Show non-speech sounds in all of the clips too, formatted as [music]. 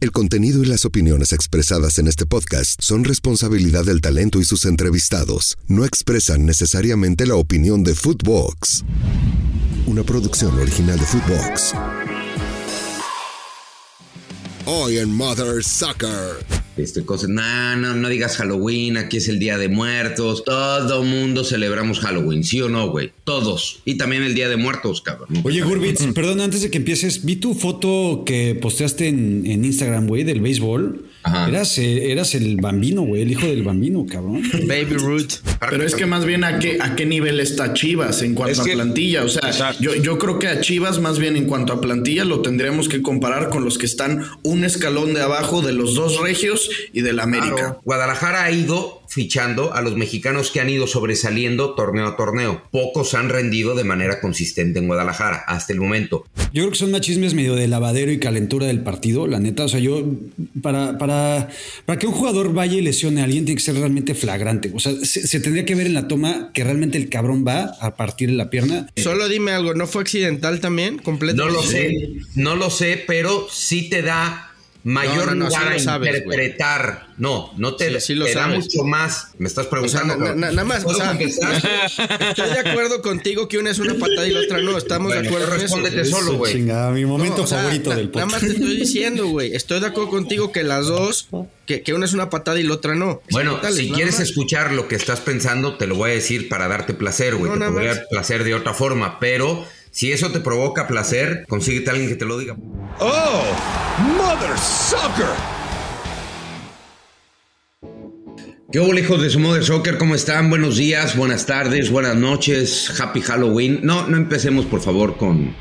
El contenido y las opiniones expresadas en este podcast son responsabilidad del talento y sus entrevistados. No expresan necesariamente la opinión de Footbox. Una producción original de Footbox. Hoy Mother Sucker. Este, cosas, no, no, no digas Halloween, aquí es el Día de Muertos, todo mundo celebramos Halloween, ¿sí o no, güey? Todos. Y también el Día de Muertos, cabrón. Oye, Gurbitz, perdón, antes de que empieces, vi tu foto que posteaste en, en Instagram, güey, del béisbol. Ajá. Eras, eh, eras el bambino, güey, el hijo del bambino, cabrón. Baby Root. Pero es que más bien a qué, a qué nivel está Chivas en cuanto Es que- a plantilla. O sea, yo, yo creo que a Chivas más bien en cuanto a plantilla lo tendríamos que comparar con los que están un escalón de abajo de los dos regios y del América. Claro, Guadalajara ha ido fichando a los mexicanos que han ido sobresaliendo torneo a torneo. Pocos han rendido de manera consistente en Guadalajara hasta el momento. Yo creo que son machismes medio de lavadero y calentura del partido, la neta. O sea, yo, para, para, para que un jugador vaya y lesione a alguien, tiene que ser realmente flagrante. O sea, se, se tendría que ver en la toma que realmente el cabrón va a partir la pierna. Solo dime algo, ¿no fue accidental también? Completo. No lo sé, no lo sé, pero sí te da mayor No, no, no, lugar sí lo a sabes, güey. interpretar. No, no te, Sí, sí lo te da mucho más. Me estás O sea, preguntando. na- na- cabrón. nada más, o ¿Puedo sea, estoy de acuerdo contigo que una es una patada y la otra no, estamos Bueno, de acuerdo en eso. respóndete solo, güey. Mi momento No, o sea, favorito del Nada podcast. más te estoy diciendo, güey. Estoy de acuerdo contigo que las dos, que, que una es una patada y la otra no. Bueno, si nada quieres más. escuchar lo que estás pensando, te lo voy a decir para darte placer, güey. No, te nada podría placer de otra forma, pero si eso te provoca placer, consíguete a alguien que te lo diga. Oh, Mother Sucker. ¿Qué hola, hijos de su Mother Soccer? ¿Cómo están? Buenos días, buenas tardes, buenas noches, Happy Halloween. No, no empecemos, por favor, con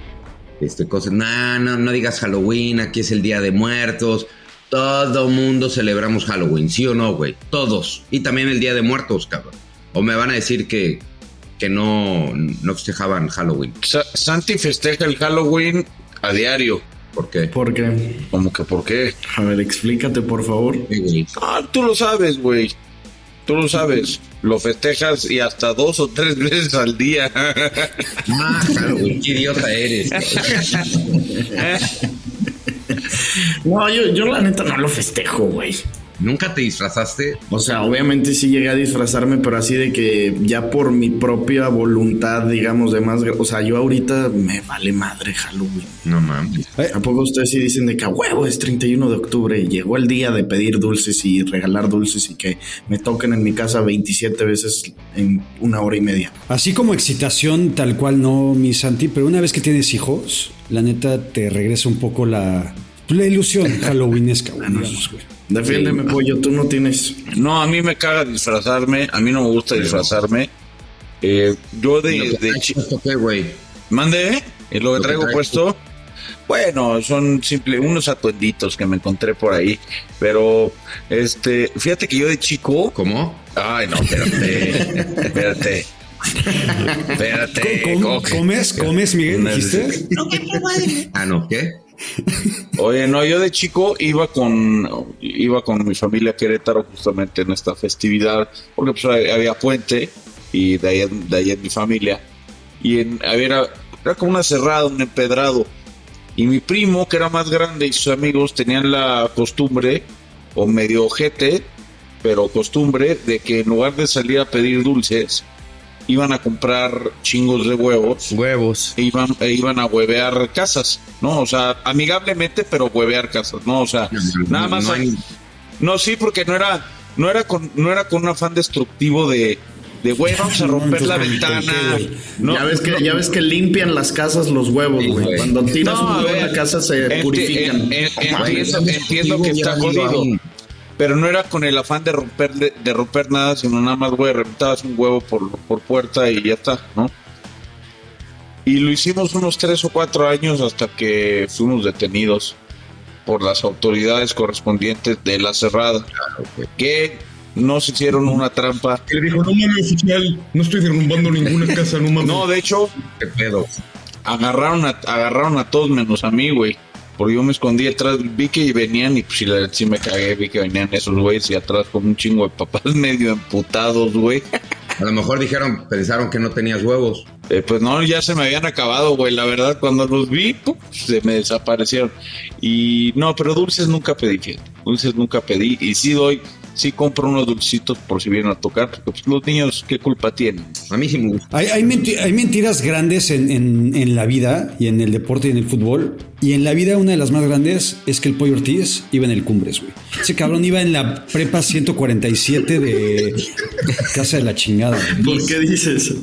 este cosas. No, no, no digas Halloween, aquí es el Día de Muertos. Todo mundo celebramos Halloween, ¿sí o no, güey? Todos. Y también el Día de Muertos, cabrón. O me van a decir que, que no, no festejaban Halloween. Sa- Santi festeja el Halloween a diario. ¿Por qué? ¿Por qué? ¿Cómo que por qué? A ver, explícate, por favor. Ah, tú lo sabes, güey. Tú lo sabes. Lo festejas y hasta dos o tres veces al día. [laughs] Ah, Halloween, qué idiota eres. [laughs] No, yo, yo la neta no lo festejo, güey. ¿Nunca te disfrazaste? O sea, obviamente sí llegué a disfrazarme, pero así de que ya por mi propia voluntad, digamos, de más... O sea, yo ahorita me vale madre Halloween. No mames. ¿A poco ustedes sí dicen de que a huevo es 31 de octubre y llegó el día de pedir dulces y regalar dulces y que me toquen en mi casa 27 veces en una hora y media? Así como excitación, tal cual no, mi Santi, pero una vez que tienes hijos, la neta te regresa un poco la, la ilusión [laughs] halloweenesca, güey, Defiéndeme, pollo, tú no tienes... No, a mí me caga disfrazarme. A mí no me gusta disfrazarme. Eh, yo de, de ¿Esto qué, güey? ¿Mande? ¿Es lo que Lo que traigo puesto? Bueno, son simple, unos atuenditos que me encontré por ahí. Pero, este, fíjate que yo de chico. ¿Cómo? Ay, no, espérate. espérate. Espérate. Com- ¿cómo que- ¿Comes? ¿Comes, Miguel? ¿Dijiste? Ah, no, ¿qué? Oye, no, yo de chico iba con iba con mi familia a Querétaro justamente en esta festividad, porque pues había puente y de ahí, de ahí es mi familia. Y en, había, era como una cerrada, un empedrado. Y mi primo, que era más grande, y sus amigos tenían la costumbre, o medio ojete, pero costumbre, de que en lugar de salir a pedir dulces, iban a comprar chingos de huevos Huevos. e iban, e iban a huevear casas, ¿no? O sea, amigablemente, pero huevear casas, ¿no? O sea, nada más. No hay- No, sí, porque no era, no era con, no era con un afán destructivo de, de güey, [laughs] vamos a romper la ventana. No, ya, ves que, no. ya ves que limpian las casas los huevos, güey. Cuando tiras No, un huevo en la casa se Enti- purifican. en- en- Güey, entiendo, entiendo que está jodido. Pero no era con el afán de romper, de, de romper nada, sino nada más, güey, reventabas un huevo por, por puerta y ya está, ¿no? Y lo hicimos unos tres o cuatro años hasta que fuimos detenidos por las autoridades correspondientes de la cerrada, que nos hicieron una trampa. Que le dijo, no mames, oficial, no estoy derrumbando ninguna [laughs] casa, no mames. No, de hecho, agarraron a, agarraron a todos menos a mí, güey. Porque yo me escondí atrás, vi que venían y pues la- sí me cagué, vi que venían esos güeyes y atrás con un chingo de papás [laughs] medio emputados, güey. A lo mejor dijeron, pensaron que no tenías huevos. Eh, pues no, ya se me habían acabado, güey. La verdad, cuando los vi, ¡pum! se me desaparecieron. Y no, pero dulces nunca pedí, fíjate. Dulces nunca pedí. Y sí doy, sí compro unos dulcitos por si vienen a tocar, porque pues, los niños, ¿qué culpa tienen? A mí sí me gusta. Hay, hay, menti- hay mentiras grandes en, en- en la vida y en el deporte y en el fútbol. Y en la vida una de las más grandes es que el Pollo Ortiz iba en el Cumbres, güey. Ese cabrón iba en la prepa 147 de Casa de la Chingada. güey. ¿Por qué dices?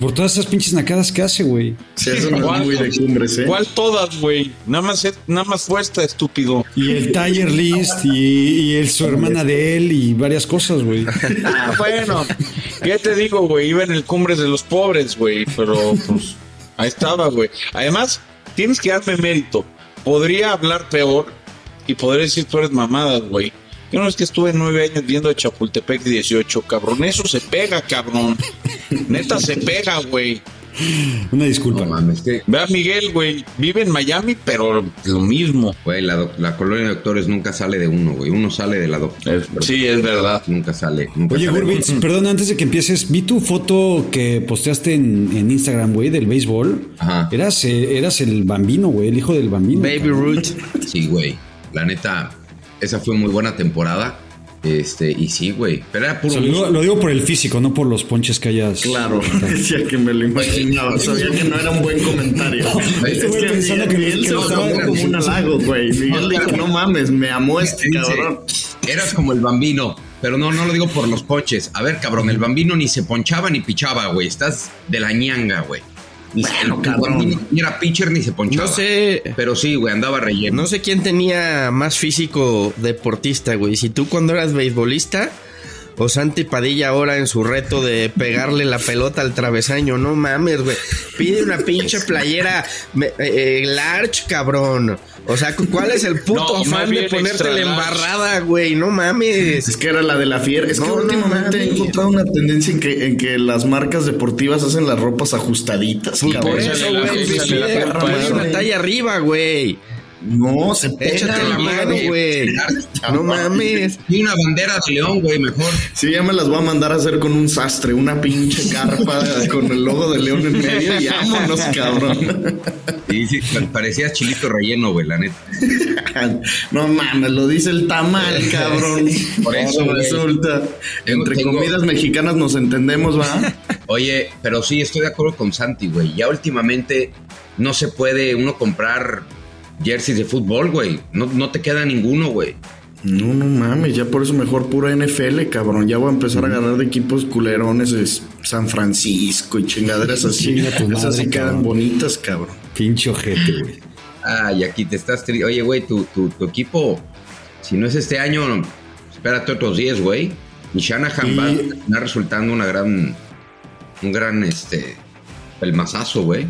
Por todas esas pinches nacadas que hace, güey. Sí, eso no es muy de cumbres, ¿eh? ¿Cuál todas, güey? Nada más, nada más fue esta, estúpido. Y el Tiger List y, y el, su hermana de él y varias cosas, güey. [laughs] Ah, bueno, ¿qué te digo, güey? Iba en el Cumbres de los Pobres, güey, pero pues ahí estaba, güey. Además, tienes que darme mérito. Podría hablar peor y podría decir tú eres mamadas, güey. Yo no es que estuve nueve años viendo de Chapultepec 18, cabrón. Eso se pega, cabrón. Neta se pega, güey. Una disculpa. No mames, que, Ve a Miguel, güey. Vive en Miami, pero lo mismo. güey, la, la colonia de doctores nunca sale de uno, güey. Uno sale de la doctora. Sí, es verdad. Nunca sale. Nunca Oye. Gurbitz, perdón, antes de que empieces, vi tu foto que posteaste en, en Instagram, güey, del béisbol. Ajá. Eras, eh, eras el bambino, güey, el hijo del bambino. Baby Root. Sí, güey. La neta, esa fue muy buena temporada. Este, y sí, güey. Pero era O puro sea, lo, digo, gusto. lo digo por el físico, no por los ponches que hayas. Claro, [laughs] decía que me lo imaginaba. Sabía que no era un buen comentario. es Estuve que pensando que- Miguel se lo estaba- tomó como un halago, güey. Miguel dijo, no mames, me amó este cabrón. Eras como el bambino. Pero no, no lo digo por los ponches. A ver, cabrón, el bambino ni se ponchaba ni pichaba, güey. Estás de la ñanga, güey. Bueno, cabrón. ni era pitcher ni se ponchaba. No sé. Pero sí, güey, andaba relleno. No sé quién tenía más físico deportista, güey. Si tú cuando eras beisbolista o Santi Padilla ahora en su reto de pegarle la pelota al travesaño. No mames, güey. Pide una pinche playera eh, eh, large, cabrón. O sea, ¿cuál es el puto No, afán de ponerte la embarrada, güey? No mames. Es que era la de la fiera. Es que no últimamente he encontrado una tendencia en que, en que las marcas deportivas hacen las ropas ajustaditas. Pues cabrón. por eso, güey. eso. una talla arriba, güey. No, se Échate pega, la mano, güey. No mames. Y una bandera de león, güey, mejor. Sí, ya me las voy a mandar a hacer con un sastre, una pinche carpa [laughs] con el logo de león en medio y vámonos, [laughs] cabrón. Y sí, parecías chilito relleno, güey, la neta. [laughs] No mames, lo dice el tamal, cabrón. Por eso, resulta. Tengo- Entre tengo- comidas mexicanas nos entendemos, ¿va? Oye, pero sí, estoy de acuerdo con Santi, güey. Ya últimamente no se puede uno comprar jerseys de fútbol, güey. No, no te queda ninguno, güey. No, no mames, ya por eso mejor pura NFL, cabrón. Ya voy a empezar a agarrar de equipos culerones de San Francisco y chingaderas así. Chinga tu Esas sí madre, quedan cabrón. bonitas, cabrón. Pinche ojete, güey. Ay, aquí te estás... tri- Oye, güey, tu, tu, tu equipo, si no es este año, espérate otros 10, güey. Y Shanahan Y- va a terminar resultando una gran... Un gran, este... El mazazo, güey.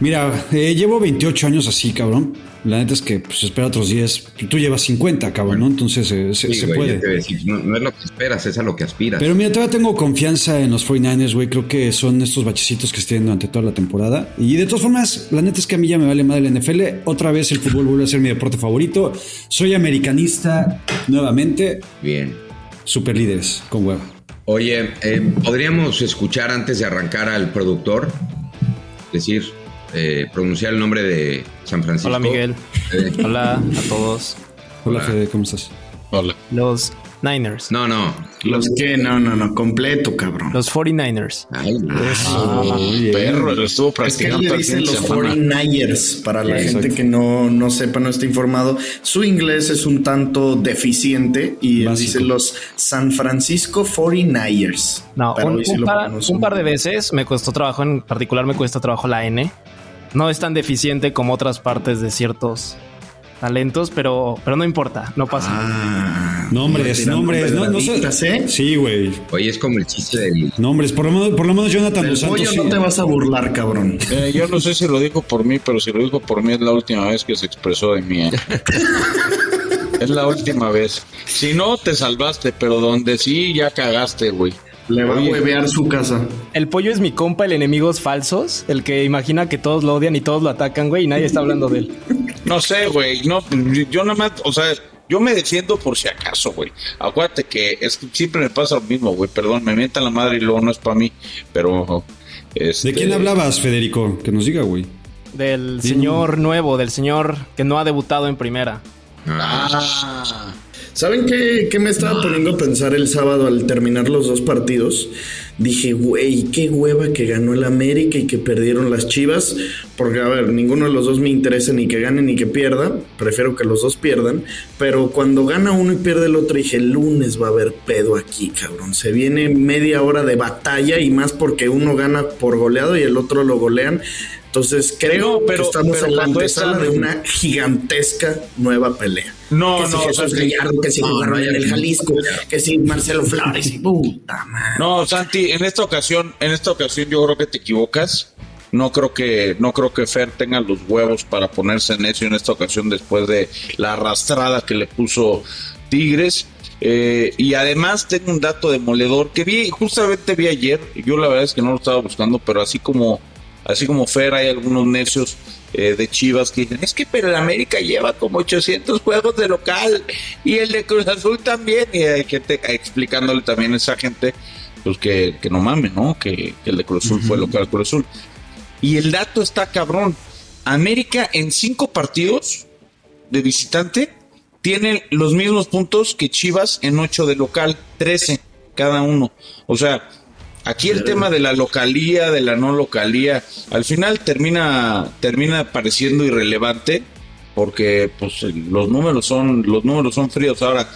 Mira, eh, llevo 28 años así, cabrón. La neta es que pues espera otros 10. Tú llevas 50, cabrón, ¿no? Entonces eh, se, Sí, se güey, puede. decir, no, no es lo que esperas, es a lo que aspiras. Pero mira, todavía tengo confianza en los 49ers, güey. Creo que son estos bachecitos que estén durante toda la temporada. Y de todas formas, la neta es que a mí ya me vale madre la NFL. Otra vez el fútbol vuelve a ser mi deporte favorito. Soy americanista nuevamente. Bien. Super líderes, con huevo. Oye, eh, podríamos escuchar antes de arrancar al productor, decir, eh, pronunciar el nombre de San Francisco. Hola Miguel. Eh, Hola a todos. Hola, Hola. Fede, ¿cómo estás? Hola. Los Niners. no, no. Los que, no, no, no, completo, cabrón. Los 49ers. Ay, Muy bien. Perro, lo estuvo Es que practicando le dicen los semana. 49ers, para la gente exacto. que no, no sepa, no esté informado. Su inglés es un tanto deficiente y él dice los San Francisco 49ers. No, Pero un, un par, un par de veces me costó trabajo, en particular me cuesta trabajo la N. No es tan deficiente como otras partes de ciertos talentos, pero, pero no importa, no pasa. Ah, Nombres, nombres. No, no sé. ¿eh? Sí, güey. Oye, es como el chiste del... Nombres. Por lo menos, por lo menos Jonathan Del Dos Santos. pollo sí. no te vas a burlar, cabrón. Eh, yo no sé si lo dijo por mí, pero si lo dijo por mí es la última vez que se expresó de mí. ¿eh? [laughs] es la última vez. Si no, te salvaste, pero donde sí, ya cagaste, güey. Le va a huevear su casa. El pollo es mi compa, el enemigos falsos, el que imagina que todos lo odian y todos lo atacan, güey, y nadie está hablando de él. [laughs] No sé, güey. No, yo nada más, o sea, yo me defiendo por si acaso, güey. Acuérdate que es que siempre me pasa lo mismo, güey. Perdón, me mientan la madre y luego no es para mí. Pero Este, ¿De quién hablabas, Federico? Que nos diga, güey. Del señor nuevo, del señor que no ha debutado en primera. Ah. ¿Saben qué, qué me estaba poniendo a pensar el sábado al terminar los dos partidos? Dije, güey, qué hueva que ganó el América y que perdieron las Chivas. Porque, a ver, ninguno de los dos me interesa ni que gane ni que pierda. Prefiero que los dos pierdan. Pero cuando gana uno y pierde el otro, dije, el lunes va a haber pedo aquí, cabrón. Se viene media hora de batalla y más porque uno gana por goleado y el otro lo golean. Entonces creo No, pero- que estamos pero en la antesala de una gigantesca nueva pelea. No, que si no, Jesús Santi. Gallardo, que si No, no, en el no. Jalisco, que si Marcelo Flores y puta madre. No, Santi, en esta ocasión, en esta ocasión yo creo que te equivocas. No creo que, no creo que Fer tenga los huevos para ponerse necio en esta ocasión después de la arrastrada que le puso Tigres. Eh, y además tengo un dato demoledor que vi, justamente vi ayer. Yo la verdad es que no lo estaba buscando, pero así como, así como Fer, hay algunos necios eh, de Chivas que dicen, es que pero el América lleva como 800 juegos de local y el de Cruz Azul también. Y hay gente explicándole también a esa gente pues que, que no mames, ¿no? Que, que el de Cruz Azul fue local Cruz Azul. Y el dato está cabrón. América en cinco partidos de visitante tiene los mismos puntos que Chivas en ocho de local, 13 cada uno. O sea, aquí el tema de la localía, de la no localía, al final termina, termina pareciendo irrelevante porque pues los números son, los números son fríos. Ahora,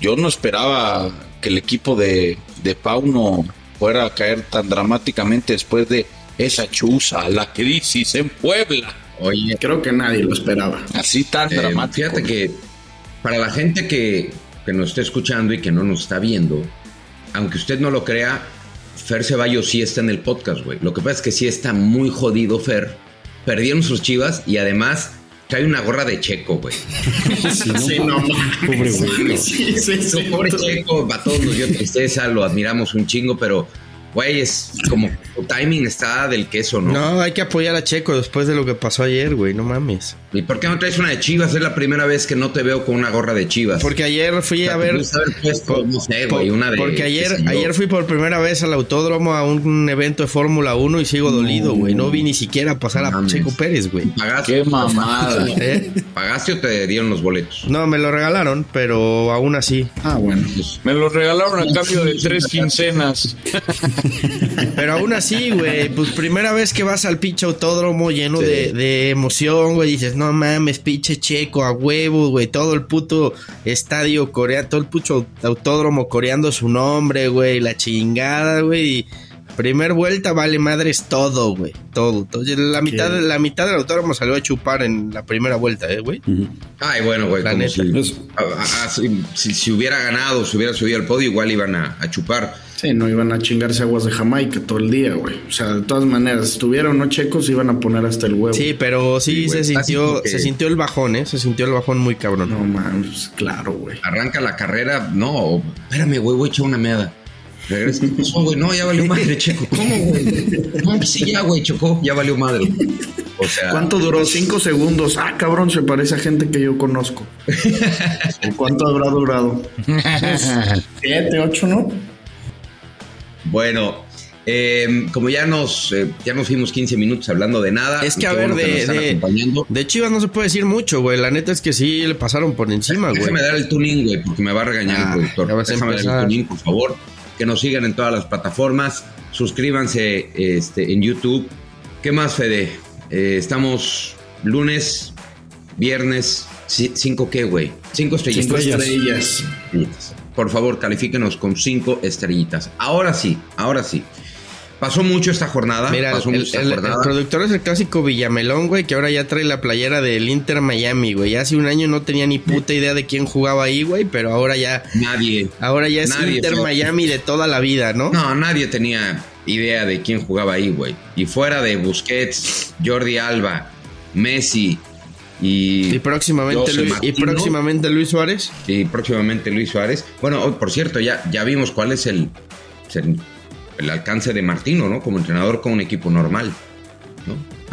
yo no esperaba que el equipo de, de Pauno fuera a caer tan dramáticamente después de esa chuza, la crisis en Puebla. Oye, Creo que nadie lo esperaba. Así tan eh, dramático. fíjate que para la gente que, que nos esté escuchando y que no nos está viendo, aunque usted no lo crea, Fer Ceballos sí está en el podcast, güey. Lo que pasa es que sí está muy jodido Fer. Perdieron sus chivas y además trae una gorra de checo, güey. [laughs] Sí, no, mames. Pobre güey. Sí, sí, sí. Pobre Checo, a todos nos dio tristeza, lo admiramos un chingo, pero, güey, es como tu timing está del queso, ¿no? No, hay que apoyar a Checo después de lo que pasó ayer, güey, no mames. ¿Y por qué no traes una de chivas? Es la primera vez que no te veo con una gorra de chivas. Porque ayer fui O sea, a ver... pudiste haber puesto, no sé, güey, una de. Porque ayer, ayer fui por primera vez al autódromo a un evento de Fórmula 1 y sigo dolido, güey. No vi ni siquiera pasar a. Checo Pérez, güey. ¿Pagaste? Qué mamada. [laughs] ¿Eh? ¿Pagaste o te dieron los boletos? No, me lo regalaron, pero aún así. Ah, bueno. Me lo regalaron a cambio de tres quincenas. [laughs] Pero aún así, güey, pues primera vez que vas al pinche autódromo lleno de, de emoción, güey, dices, no mames, pinche checo, a huevo, güey, todo el puto estadio coreano, todo el puto autódromo coreando su nombre, güey, la chingada, güey, y primer vuelta vale madres todo, güey, todo. Entonces, la mitad, la mitad del autódromo salió a chupar en la primera vuelta, eh, güey. Ay, bueno, güey, si, si- si hubiera ganado, si hubiera subido al podio, igual iban a, a chupar. Sí, no iban a chingarse aguas de Jamaica todo el día, güey. O sea, de todas maneras, estuviera o no checos, iban a poner hasta el huevo. Sí, pero sí, se sintió, se sintió el bajón, eh, se sintió el bajón muy cabrón. No mames, claro, güey. Arranca la carrera, no, espérame, güey, voy a echar una meada. Regresa, ¿qué [laughs] pasó, güey? No, ya valió madre, Checo. ¿Cómo, güey? No, pues sí, ya, güey, chocó, ya valió madre. O sea, ¿Cuánto duró? Cinco segundos. Ah, cabrón, se parece a gente que yo conozco. [laughs] ¿O ¿Cuánto habrá durado? [laughs] Siete, ocho, ¿no? Bueno, eh, como ya nos, eh, ya nos fuimos 15 minutos hablando de nada. Es que a ver, bueno de, están de, acompañando. de Chivas no se puede decir mucho, güey. La neta es que sí le pasaron por encima, güey. Déjame dar el tuning, güey, porque me va a regañar Ah, el productor. ya vas a Déjame dar el tuning, por favor. Que nos sigan en todas las plataformas. Suscríbanse este, en YouTube. ¿Qué más, Fede? Eh, estamos lunes, viernes, ci- ¿cinco qué, güey? Cinco estrellitas. Cinco estrellas. estrellas. Por favor, califíquenos con cinco estrellitas. Ahora sí, ahora sí. Pasó mucho esta jornada. Mira, pasó el, mucho esta el- el jornada. productor es el clásico Villamelón, güey, que ahora ya trae la playera del Inter Miami, güey. Hace un año no tenía ni puta idea de quién jugaba ahí, güey, pero ahora ya, Nadie. ahora ya es Nadie Inter fue. Miami de toda la vida, ¿no? No, nadie tenía idea de quién jugaba ahí, güey. Y fuera de Busquets, Jordi Alba, Messi y, Y próximamente, Luis, y próximamente Luis Suárez. y próximamente Luis Suárez. Bueno, oh, por cierto, ya, ya vimos cuál es el, el, el alcance de Martino, ¿no? Como entrenador con un equipo normal, ¿no?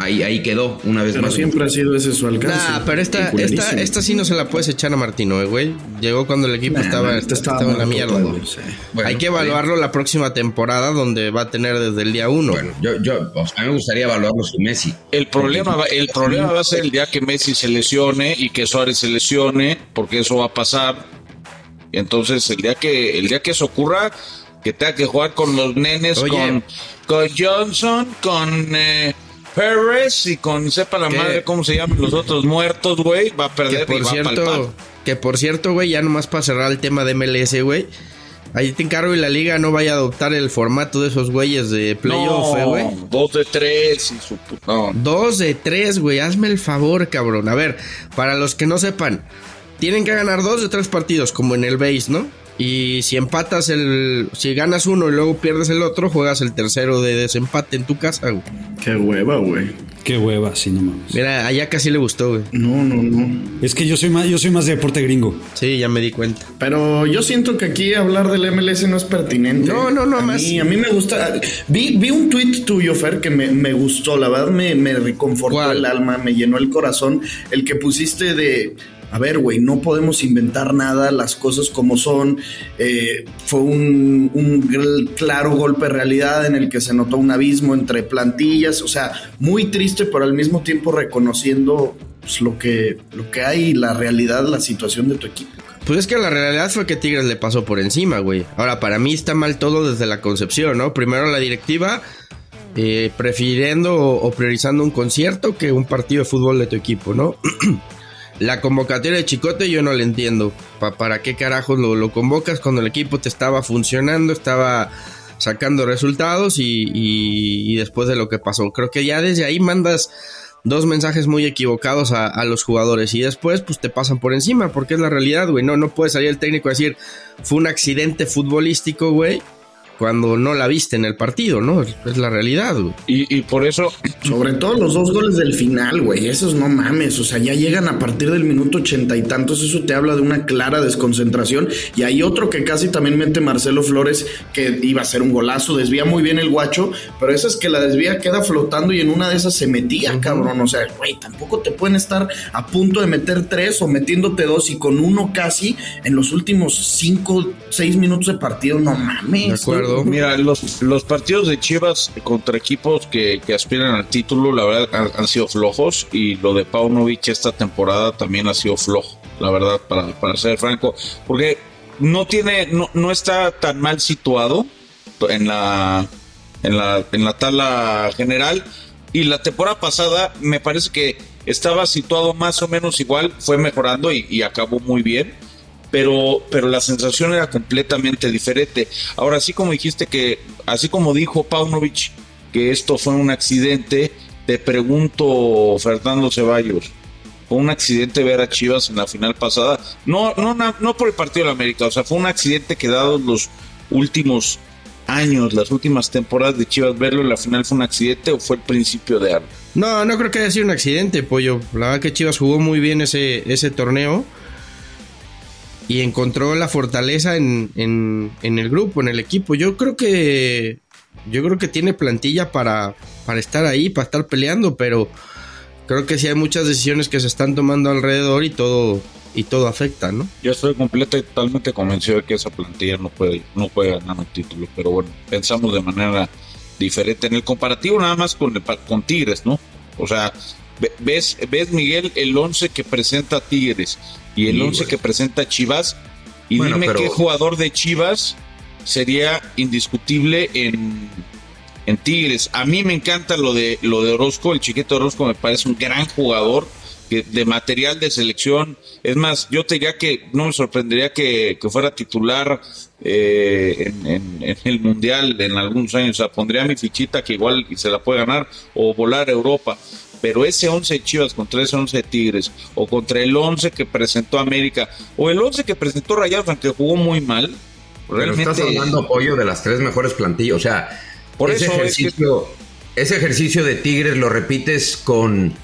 Ahí, ahí quedó una vez Pero más. siempre ha sido ese su alcance. Nah, pero esta, esta, esta sí no se la puedes echar a Martino, eh, güey. Llegó cuando el equipo Nah, estaba, estaba, en la mierda. todo, güey. sí. Bueno, Hay que evaluarlo la próxima temporada donde va a tener desde el día uno. Bueno, yo, yo, o sea, a mí me gustaría evaluarlo sin Messi. El problema, va, el problema va a ser el día que Messi se lesione y que Suárez se lesione, porque eso va a pasar. Y entonces el día que el día que eso ocurra, que tenga que jugar con los nenes, Oye. con, con Johnson, con eh, Pérez y con sepa la madre cómo se llaman los otros muertos, güey, va a que perder y por va cierto, que por cierto, güey, ya nomás para cerrar el tema de MLS, güey. Ahí te encargo y la liga no vaya a adoptar el formato de esos güeyes de playoff, eh, güey. No, dos de tres y su no. Dos de tres, güey. Hazme el favor, cabrón. A ver, para los que no sepan, tienen que ganar dos de tres partidos, como en el base, ¿no? Y si empatas el. Si ganas uno y luego pierdes el otro, juegas el tercero de desempate en tu casa, güey. Qué hueva, güey. Qué hueva, sí, no mames. Mira, allá casi le gustó, güey. No, no, no. Es que yo soy más, yo soy más de deporte gringo. Sí, ya me di cuenta. Pero yo siento que aquí hablar del MLS no es pertinente. No, no, no, a más- Mí, a mí me gusta. Vi, vi un tweet tuyo, Fer, que me, me gustó. La verdad me, me reconfortó ¿Cuál? el alma, me llenó el corazón. El que pusiste de. A ver, güey, no podemos inventar nada, las cosas como son. Eh, fue un, claro golpe de realidad en el que se notó un abismo entre plantillas. O sea, muy triste, pero al mismo tiempo reconociendo pues, lo, que, lo que hay, la realidad, la situación de tu equipo. Pues es que la realidad fue que Tigres le pasó por encima, güey. Ahora, para mí está mal todo desde la concepción, ¿no? Primero la directiva, eh, prefiriendo o priorizando un concierto que un partido de fútbol de tu equipo, ¿no? [clears throat] la convocatoria de Chicote yo no la entiendo. Pa- ¿Para qué carajos lo, lo convocas cuando el equipo te estaba funcionando, estaba sacando resultados y, y- y después de lo que pasó? Creo que ya desde ahí mandas dos mensajes muy equivocados a, a los jugadores y después pues te pasan por encima porque es la realidad, güey. No, no puede salir el técnico a decir fue un accidente futbolístico, güey, cuando no la viste en el partido, ¿no? Es, la realidad, güey. Y, y por eso Sobre todo los dos goles del final, güey. Esos no mames. O sea, ya llegan a partir del minuto ochenta y tantos. Eso te habla de una clara desconcentración. Y hay otro que casi también mete Marcelo Flores, que iba a ser un golazo. Desvía muy bien el guacho. Pero esa es que la desvía queda flotando y en una de esas se metía, cabrón. O sea, güey, tampoco te pueden estar a punto de meter tres o metiéndote dos y con uno casi en los últimos cinco, seis minutos de partido. No mames. De acuerdo. Mira, los, los partidos de Chivas contra equipos que, que aspiran al título, la verdad, han, sido flojos. Y lo de Paunovic esta temporada también ha sido flojo, la verdad, para, para ser franco. Porque no tiene, no, no está tan mal situado en la, en la, en la tabla general. Y la temporada pasada me parece que estaba situado más o menos igual, fue mejorando y acabó muy bien pero, pero la sensación era completamente diferente. Ahora, así como dijiste que, así como dijo Paunovic que esto fue un accidente, te pregunto, Fernando Ceballos, ¿fue un accidente ver a Chivas en la final pasada? No, no, no, por el partido de la América, o sea, fue un accidente que dados los últimos años, las últimas temporadas de Chivas, verlo en la final fue un accidente o fue el principio de algo. No, no creo que haya sido un accidente, pollo. La verdad que Chivas jugó muy bien ese, ese torneo. Y encontró la fortaleza en, en, en el grupo, en el equipo. Yo creo que. Yo creo que tiene plantilla para, para estar ahí, para estar peleando, pero creo que sí hay muchas decisiones que se están tomando alrededor y todo, y todo afecta, ¿no? Yo estoy completo y totalmente convencido de que esa plantilla no puede, no puede ganar un título, pero bueno, pensamos de manera diferente. En el comparativo nada más con, con Tigres, ¿no? O sea, ve- ves, ves Miguel el 11 que presenta Tigres y el Sí, 11 güey. que presenta Chivas y Bueno, dime pero- qué jugador de Chivas sería indiscutible en, en Tigres. A mí me encanta lo de lo de Orozco, el chiquito Orozco me parece un gran jugador que de material de selección. Es más, yo te diría que no me sorprendería que, que fuera titular eh, en, en- en el Mundial en algunos años. O sea, pondría mi fichita que igual se la puede ganar o volar a Europa. Pero ese 11 de Chivas contra ese 11 de Tigres, o contra el 11 que presentó América, o el 11 que presentó Rayados, aunque jugó muy mal, Pero realmente estás hablando, apoyo de las tres mejores plantillas. O sea, Por ese, eso es ejercicio, ese ejercicio de Tigres lo repites con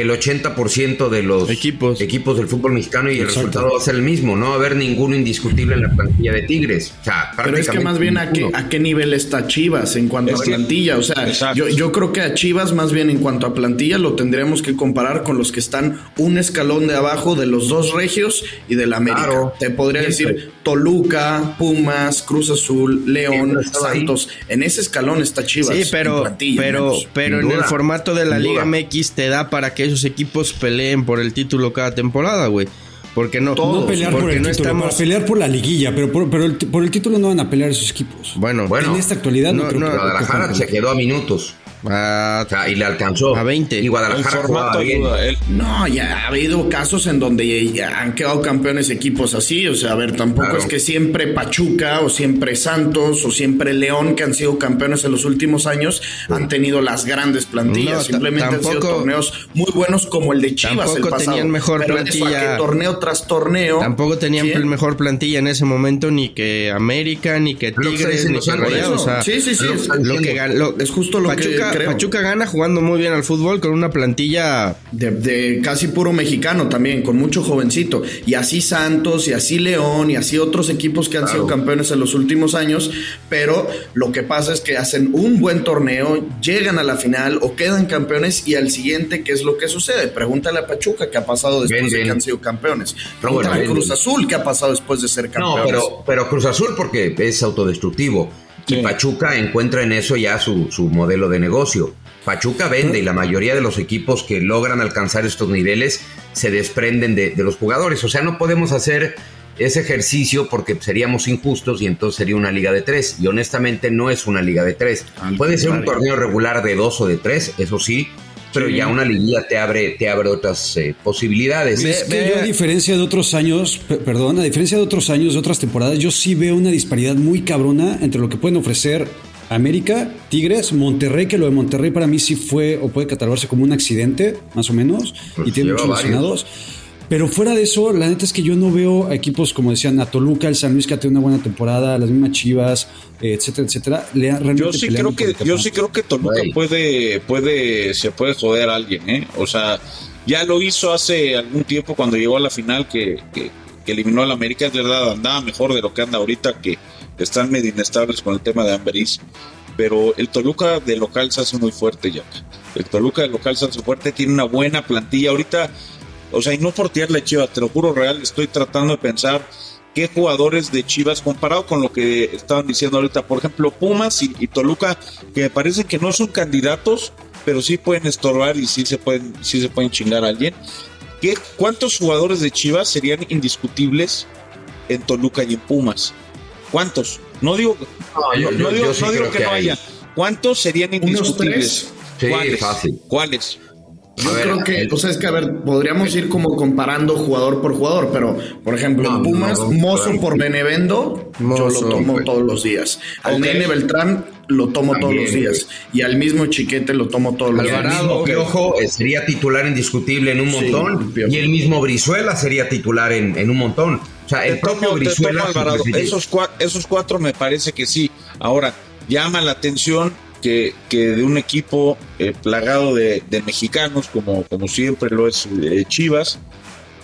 el 80% de los Equipos. equipos del fútbol mexicano y el resultado va a ser el mismo. No va a haber ninguno indiscutible en la plantilla de Tigres. O sea, Pero es que más bien a qué, a qué nivel está Chivas en cuanto Es a plantilla. O sea, yo, yo creo que a Chivas más bien en cuanto a plantilla lo tendríamos que comparar con los que están un escalón de abajo de los dos regios y del América. Claro. Te podría Siempre. decir Toluca, Pumas, Cruz Azul, León, ahí. Santos. En ese escalón está Chivas. Sí, en pero, plantilla, pero, menos. pero en el formato de la Liga. MX te da para que esos equipos peleen por el título cada temporada, güey. Porque no, no pelear por el no título, estamos. para pelear por la liguilla, pero por, pero el, por el título no van a pelear esos equipos. Bueno, Bueno, en esta actualidad no, no, creo no, que Guadalajara se quedó a minutos. A- O sea, y le alcanzó. A 20. Y El Guadalajara jugaba formato bien. ayuda. El, No, ya ha habido casos en donde ya han quedado campeones equipos así. O sea, a ver, tampoco Claro. es que siempre Pachuca o siempre Santos o siempre León, que han sido campeones en los últimos años, han tenido las grandes plantillas. No, Simplemente han sido tampoco- torneos muy buenos como el de Chivas el Tampoco pasado. tenían mejor Pero eso a plantilla. que torneo tras torneo. Tampoco tenían ¿quién? mejor plantilla en ese momento ni que América, ni que que Tigres, ni que Rayados. O sea, sí, sí, sí. lo- es- lo que lo- Es justo lo que Pachuca, creo. Pachuca gana jugando muy bien al fútbol con una plantilla De, de casi puro mexicano también, con mucho jovencito. Y así Santos, y así León, y así otros equipos que han sido campeones en los últimos años. Pero lo que pasa es que hacen un buen torneo, llegan a la final o quedan campeones y al siguiente, ¿qué es lo que sucede? Pregúntale a Pachuca qué ha pasado después Bien, de bien. que han sido campeones. bueno, Pregúntale a bien, Cruz bien. Azul qué ha pasado después de ser No, campeones. pero, pero Cruz Azul porque es autodestructivo. Sí. Y Pachuca encuentra en eso ya su, su modelo de negocio. Pachuca vende y la mayoría de los equipos que logran alcanzar estos niveles se desprenden de, de los jugadores. O sea, no podemos hacer ese ejercicio porque seríamos injustos y entonces sería una liga de tres. Y honestamente no es una liga de tres. Puede ser un torneo regular de dos o de tres, eso sí, pero ya una liguilla te abre, te abre otras eh, posibilidades. Es que yo, a diferencia de otros años, pe- perdón, a diferencia de otros años, de otras temporadas, yo sí veo una disparidad muy cabrona entre lo que pueden ofrecer América, Tigres, Monterrey, que lo de Monterrey para mí sí fue o puede catalogarse como un accidente, más o menos, Pues y tiene muchos varios. Pero fuera de eso, la neta es que yo no veo a equipos como decían a Toluca, el San Luis que ha tenido una buena temporada, las mismas Chivas, eh, etcétera, etcétera. Le yo sí creo que yo sí creo que Toluca puede puede se puede joder a alguien, ¿eh? O sea, ya lo hizo hace algún tiempo cuando llegó a la final que, que, que eliminó al América, es verdad, andaba mejor de lo que anda ahorita que están medio inestables con el tema de Amberis, pero el Toluca de local se hace muy fuerte ya. El Toluca de local se hace fuerte, tiene una buena plantilla ahorita, o sea, y no por tirarle a Chivas, te lo juro real, estoy tratando de pensar qué jugadores de Chivas, comparado con lo que estaban diciendo ahorita, por ejemplo, Pumas y, y Toluca, que me parece que no son candidatos, pero sí pueden estorbar y sí se pueden, sí se pueden chingar a alguien. ¿Qué, ¿Cuántos jugadores de Chivas serían indiscutibles en Toluca y en Pumas? ¿Cuántos? No digo, No, yo- no, yo- digo, yo sí no digo que, que no hay. haya. ¿Cuántos serían indiscutibles? Sí, ¿Cuáles? fácil. ¿Cuáles? Yo ver, creo que, el- o sea, es que, a ver, podríamos ir como comparando jugador por jugador, pero, por ejemplo, No, en Pumas, no, no, Mozo claro. por Benevendo, yo lo tomo pues. todos los días. Al Ok. Nene Beltrán lo tomo todos los días. Y al mismo Chiquete lo tomo todos los días. mismo Piojo eh, sería titular indiscutible en un montón. Y el mismo Brizuela sería titular en, en un montón. O sea, el Te propio tomo- Brizuela. Alvarado. pues, esos, cua- esos cuatro me parece que sí. Ahora, llama la atención que, de un equipo eh, plagado de, mexicanos, como, como siempre lo es eh, Chivas,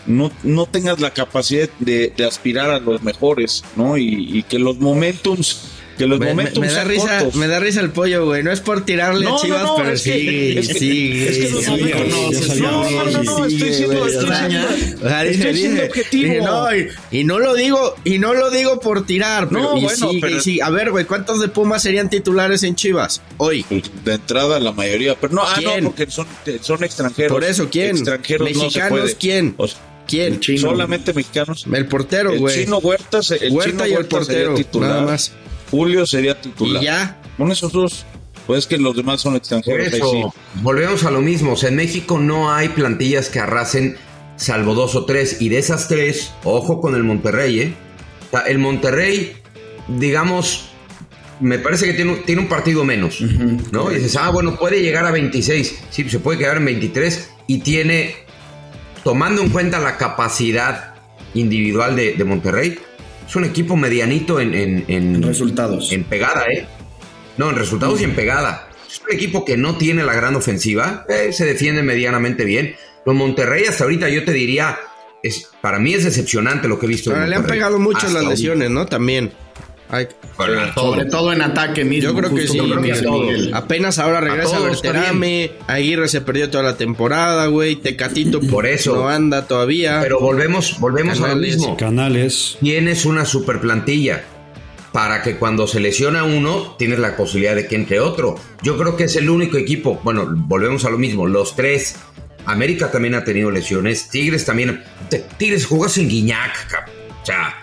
no, no tengas la capacidad de, de aspirar a los mejores, ¿no? Y, y que los momentums, que los Me, me- momentums me da risa, cortos. me da risa el pollo, güey. No es por tirarle No, a Chivas, no, no, pero es que- sí, es que- sí. es que los sí, momentos- sí, no, no, no, estoy siendo- güey, estoy o sea, siendo- o sea, dije, estoy siendo dije, objetivo. dije, no, y, y no lo digo, y no lo digo por tirar, pero, No, y bueno, sí, pero- y sí. A ver, güey, ¿cuántos de Pumas serían titulares en Chivas hoy? Pues, de entrada la mayoría, pero no, ah, no, porque son, son extranjeros. Por eso, ¿quién? Extranjeros no se Mexicanos, puede. ¿quién? O sea, ¿Quién? El chino. solamente mexicanos. El portero, El güey. chino Huerta, se- el Huerta chino y el portero, titular. nada más. Julio sería titular. Y ya. Con esos dos, pues es que los demás son Por extranjeros. ahí eso, sí. volvemos a lo mismo. O sea, en México no hay plantillas que arrasen salvo dos o tres. Y de esas tres, ojo con el Monterrey, ¿eh? O sea, el Monterrey, digamos, me parece que tiene, un- tiene un partido menos, ¿no? Y dices, ah, bueno, puede llegar a 26. Sí, se puede quedar en 23 y tiene, tomando en cuenta la capacidad individual de, de Monterrey, es un equipo medianito en, en- en- En resultados. en pegada, ¿eh? No, en resultados y en pegada. es un equipo que no tiene la gran ofensiva, eh, se defiende medianamente bien. Los Monterrey hasta ahorita yo te diría, es, para mí es decepcionante lo que he visto. Ahora le han pegado mucho las lesiones, ¿no? También. Ay, a. Sobre todo en ataque mismo. yo creo que sí. creo que a. Apenas ahora regresa está Berterame. Aguirre se perdió toda la temporada, güey. Tecatito Por eso. no anda todavía. Pero volvemos, volvemos a lo Canales. mismo. Canales. Tienes una super plantilla para que cuando se lesiona uno, tienes la posibilidad de que entre otro. Yo creo que es el único equipo. Bueno, volvemos a lo mismo. Los tres. América también ha tenido lesiones. Tigres también. Tigres jugó sin Guiñac, cabrón. O sea,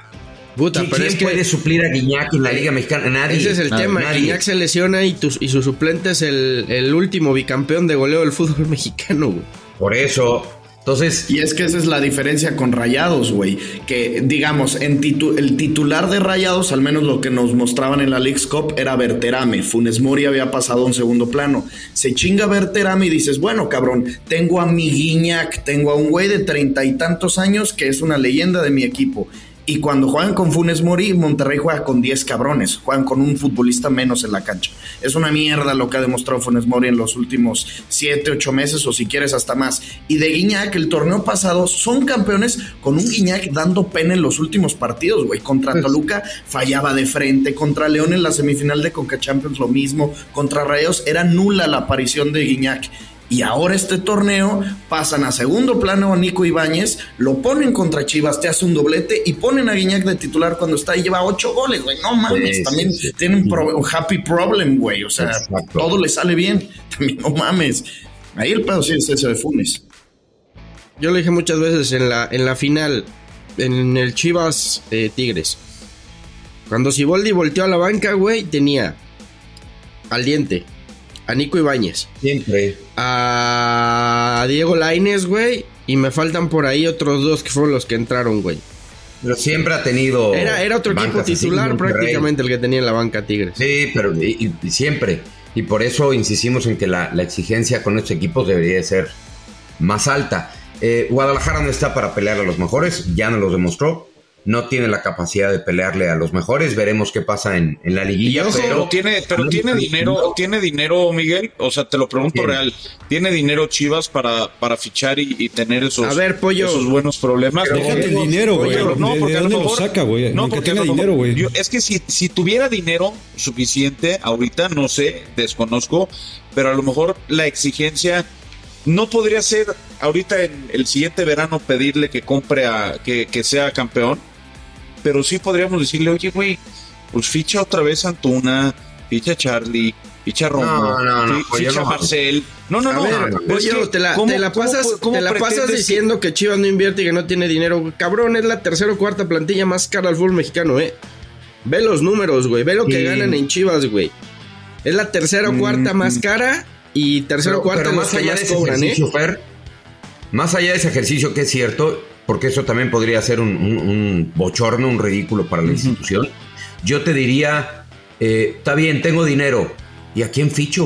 Puta, ¿quién, pero es quién que puede suplir a Guiñac en la Liga Mexicana? Nadie. ese es el Nadie. tema. Nadie. Guiñac se lesiona y, tu- y su suplente es el, el último bicampeón de goleo del fútbol [laughs] mexicano, güey. Por eso. Entonces, Y es que esa es la diferencia con Rayados, güey. Que, digamos, en titu- el titular de Rayados, al menos lo que nos mostraban en la League's Cup, era Berterame. Funes Mori había pasado a un segundo plano. Se chinga Berterame y dices, bueno, cabrón, tengo a mi Guiñac, tengo a un güey de treinta y tantos años que es una leyenda de mi equipo. Y cuando juegan con Funes Mori, Monterrey juega con 10 cabrones, juegan con un futbolista menos en la cancha. Es una mierda lo que ha demostrado Funes Mori en los últimos 7, 8 meses o si quieres hasta más. Y de Guiñac, el torneo pasado, son campeones con un Guiñac dando pena en los últimos partidos, güey. Contra Toluca fallaba de frente, contra León en la semifinal de Conca Champions lo mismo, contra Rayos era nula la aparición de Guiñac. Y ahora este torneo pasan a segundo plano a Nico Ibáñez, lo ponen contra Chivas, te hace un doblete y ponen a Guiñac de titular cuando está y lleva ocho goles, güey. No mames, Sí, también sí, sí. tiene un, pro- un happy problem, güey. O sea, Exacto. todo le sale bien. [laughs] También no mames. Ahí el pedo sí es ese de Funes. Yo lo dije muchas veces en la, en la final, en el Chivas eh, Tigres. Cuando Siboldi volteó a la banca, güey, tenía al diente, a Nico Ibáñez, siempre. a Diego Laines, güey, y me faltan por ahí otros dos que fueron los que entraron, güey. Pero siempre ha tenido. Era, era otro equipo titular prácticamente el que tenía en la banca Tigres. Sí, pero y- y siempre. Y por eso insistimos en que la, la exigencia con estos equipos debería de ser más alta. Eh, Guadalajara no está para pelear a los mejores, ya nos lo demostró. No tiene la capacidad de pelearle a los mejores. Veremos qué pasa en, en la liguilla. Pero tiene, pero tiene dinero, tiene dinero, Miguel. O sea, te lo pregunto Tiene. real. ¿Tiene dinero Chivas para, para fichar y, y tener esos, A ver, Pollo. esos buenos problemas? Déjate el dinero, güey. ¿De- no, de porque a lo dónde lo saca, güey? No, porque tenga dinero, güey. Es que si, si tuviera dinero suficiente, ahorita no sé, desconozco, pero a lo mejor la exigencia no podría ser ahorita en el siguiente verano pedirle que compre a que, que sea campeón, pero sí podríamos decirle, oye, güey, pues ficha otra vez a Antuna, ficha Charlie, ficha Romo, No, no, no, fi- pues ficha Marcel. No, no, A no. ver, que, te la, ¿cómo- te la pasas, cómo te la pasas que- diciendo que Chivas no invierte y que no tiene dinero. Cabrón, es la tercera o cuarta plantilla más cara al fútbol mexicano, eh. Ve los números, güey. Ve lo que Sí. ganan en Chivas, güey. Es la tercera o cuarta más cara y tercera o cuarta pero más allá más de ese cobran, eh. ejercicio, Fer, más allá de ese ejercicio que es cierto, porque eso también podría ser un, un- un bochorno, un ridículo para la institución, yo te diría, eh, está bien, tengo dinero, ¿y a quién ficho?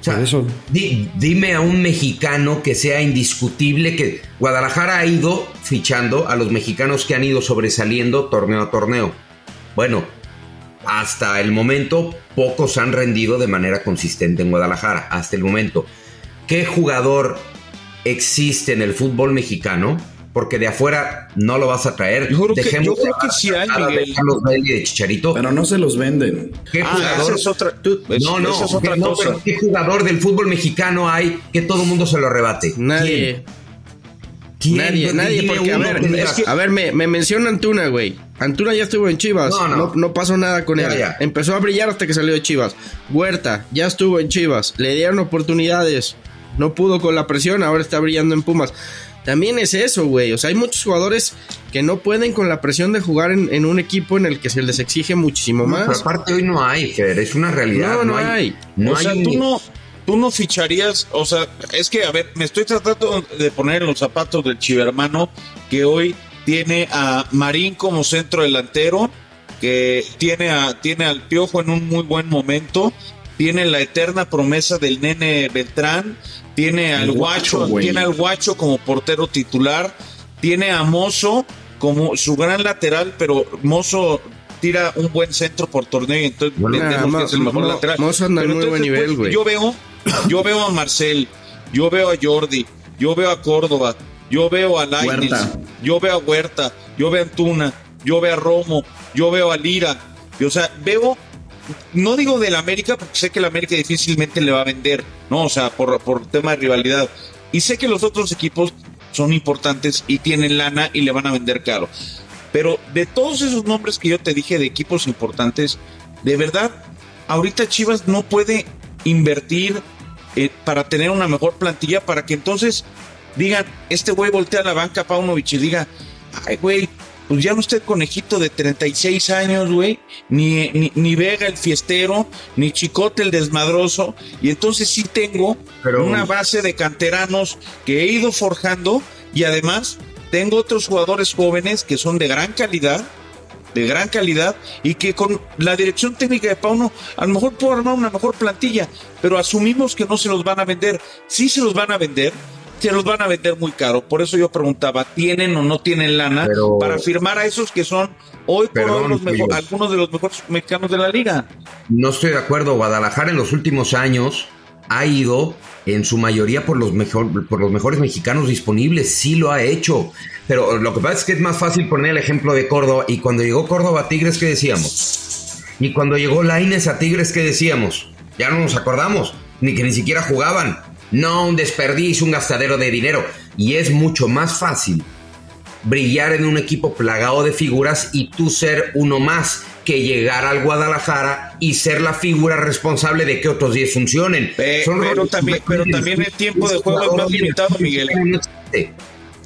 O sea, eso. di- dime a un mexicano que sea indiscutible que Guadalajara ha ido fichando a los mexicanos que han ido sobresaliendo torneo a torneo. Bueno, hasta el momento pocos han rendido de manera consistente en Guadalajara, hasta el momento. ¿Qué jugador existe en el fútbol mexicano? Porque de afuera no lo vas a traer. Yo creo que- Dejemos yo creo que sí hay, de Miguel. Carlos Vela y de Chicharito. Pero no se los venden. ¿Qué Ah, jugador? esa es otra. es- no, no, esa es otra no, cosa. pero ¿qué jugador del fútbol mexicano hay que todo el mundo se lo rebate? Nadie. ¿Quién? Nadie, ¿Quién? nadie, porque a uno ver, que digas, es que- a ver, me, me menciona Antuna, güey. Antuna ya estuvo en Chivas, No, no, no. no, pasó nada con Ya, él. ya. Empezó a brillar hasta que salió de Chivas. Huerta ya estuvo en Chivas, le dieron oportunidades, no pudo con la presión, ahora está brillando en Pumas. También es eso, güey. O sea, hay muchos jugadores que no pueden con la presión de jugar en, en un equipo en el que se les exige muchísimo No, pero más. aparte hoy no hay, Fer, es una realidad. No, No, no hay. hay. No o sea, tú no, tú no ficharías, o sea, es que, a ver, me estoy tratando de poner en los zapatos del chivermano que hoy tiene a Marín como centro delantero, que tiene, a, tiene al Piojo en un muy buen momento, tiene la eterna promesa del nene Beltrán, tiene al Guacho, tiene al Guacho como portero titular, tiene a Mozo como su gran lateral, pero Mozo tira un buen centro por torneo y entonces entendemos que es el mejor lateral. Mozo anda en Pero muy buen entonces, nivel, pues, güey. Yo veo, yo veo a Marcel, yo veo a Jordi, yo veo a Córdoba, yo veo a Lainez, yo veo a Huerta, yo veo a Antuna, yo veo a Romo, yo veo a Lira. Y, o sea, veo, no digo del América, porque sé que el América difícilmente le va a vender, ¿no? O sea, por, por tema de rivalidad. Y sé que los otros equipos son importantes y tienen lana y le van a vender caro. Pero de todos esos nombres que yo te dije de equipos importantes, de verdad, ahorita Chivas no puede invertir eh, para tener una mejor plantilla para que entonces digan, este güey voltea a la banca Paunovic y diga, ay güey, pues ya no esté el conejito de 36 años, güey, ni, ni, ni Vega el fiestero, ni Chicote el desmadroso, y entonces sí tengo Pero- una base de canteranos que he ido forjando y además tengo otros jugadores jóvenes que son de gran calidad, de gran calidad y que con la dirección técnica de Pauno a lo mejor puedo armar una mejor plantilla, pero asumimos que no se los van a vender. Sí se los van a vender, se los van a vender muy caro. Por eso yo preguntaba, ¿tienen o no tienen lana Pero- para firmar a esos que son hoy por Perdón, hoy los mejor- Pollo. algunos de los mejores mexicanos de la liga? No estoy de acuerdo. Guadalajara en los últimos años ha ido en su mayoría por los, mejor, por los mejores mexicanos disponibles. Sí lo ha hecho. Pero lo que pasa es que es más fácil poner el ejemplo de Córdoba. Y cuando llegó Córdoba a Tigres, ¿qué decíamos? Y cuando llegó Laines a Tigres, ¿qué decíamos? Ya no nos acordamos. Ni que ni siquiera jugaban. No, un desperdicio, un gastadero de dinero. Y es mucho más fácil brillar en un equipo plagado de figuras y tú ser uno más que llegar al Guadalajara y ser la figura responsable de que otros 10 funcionen. Son pero también- pero también el tiempo de juego es más limitado, Miguel.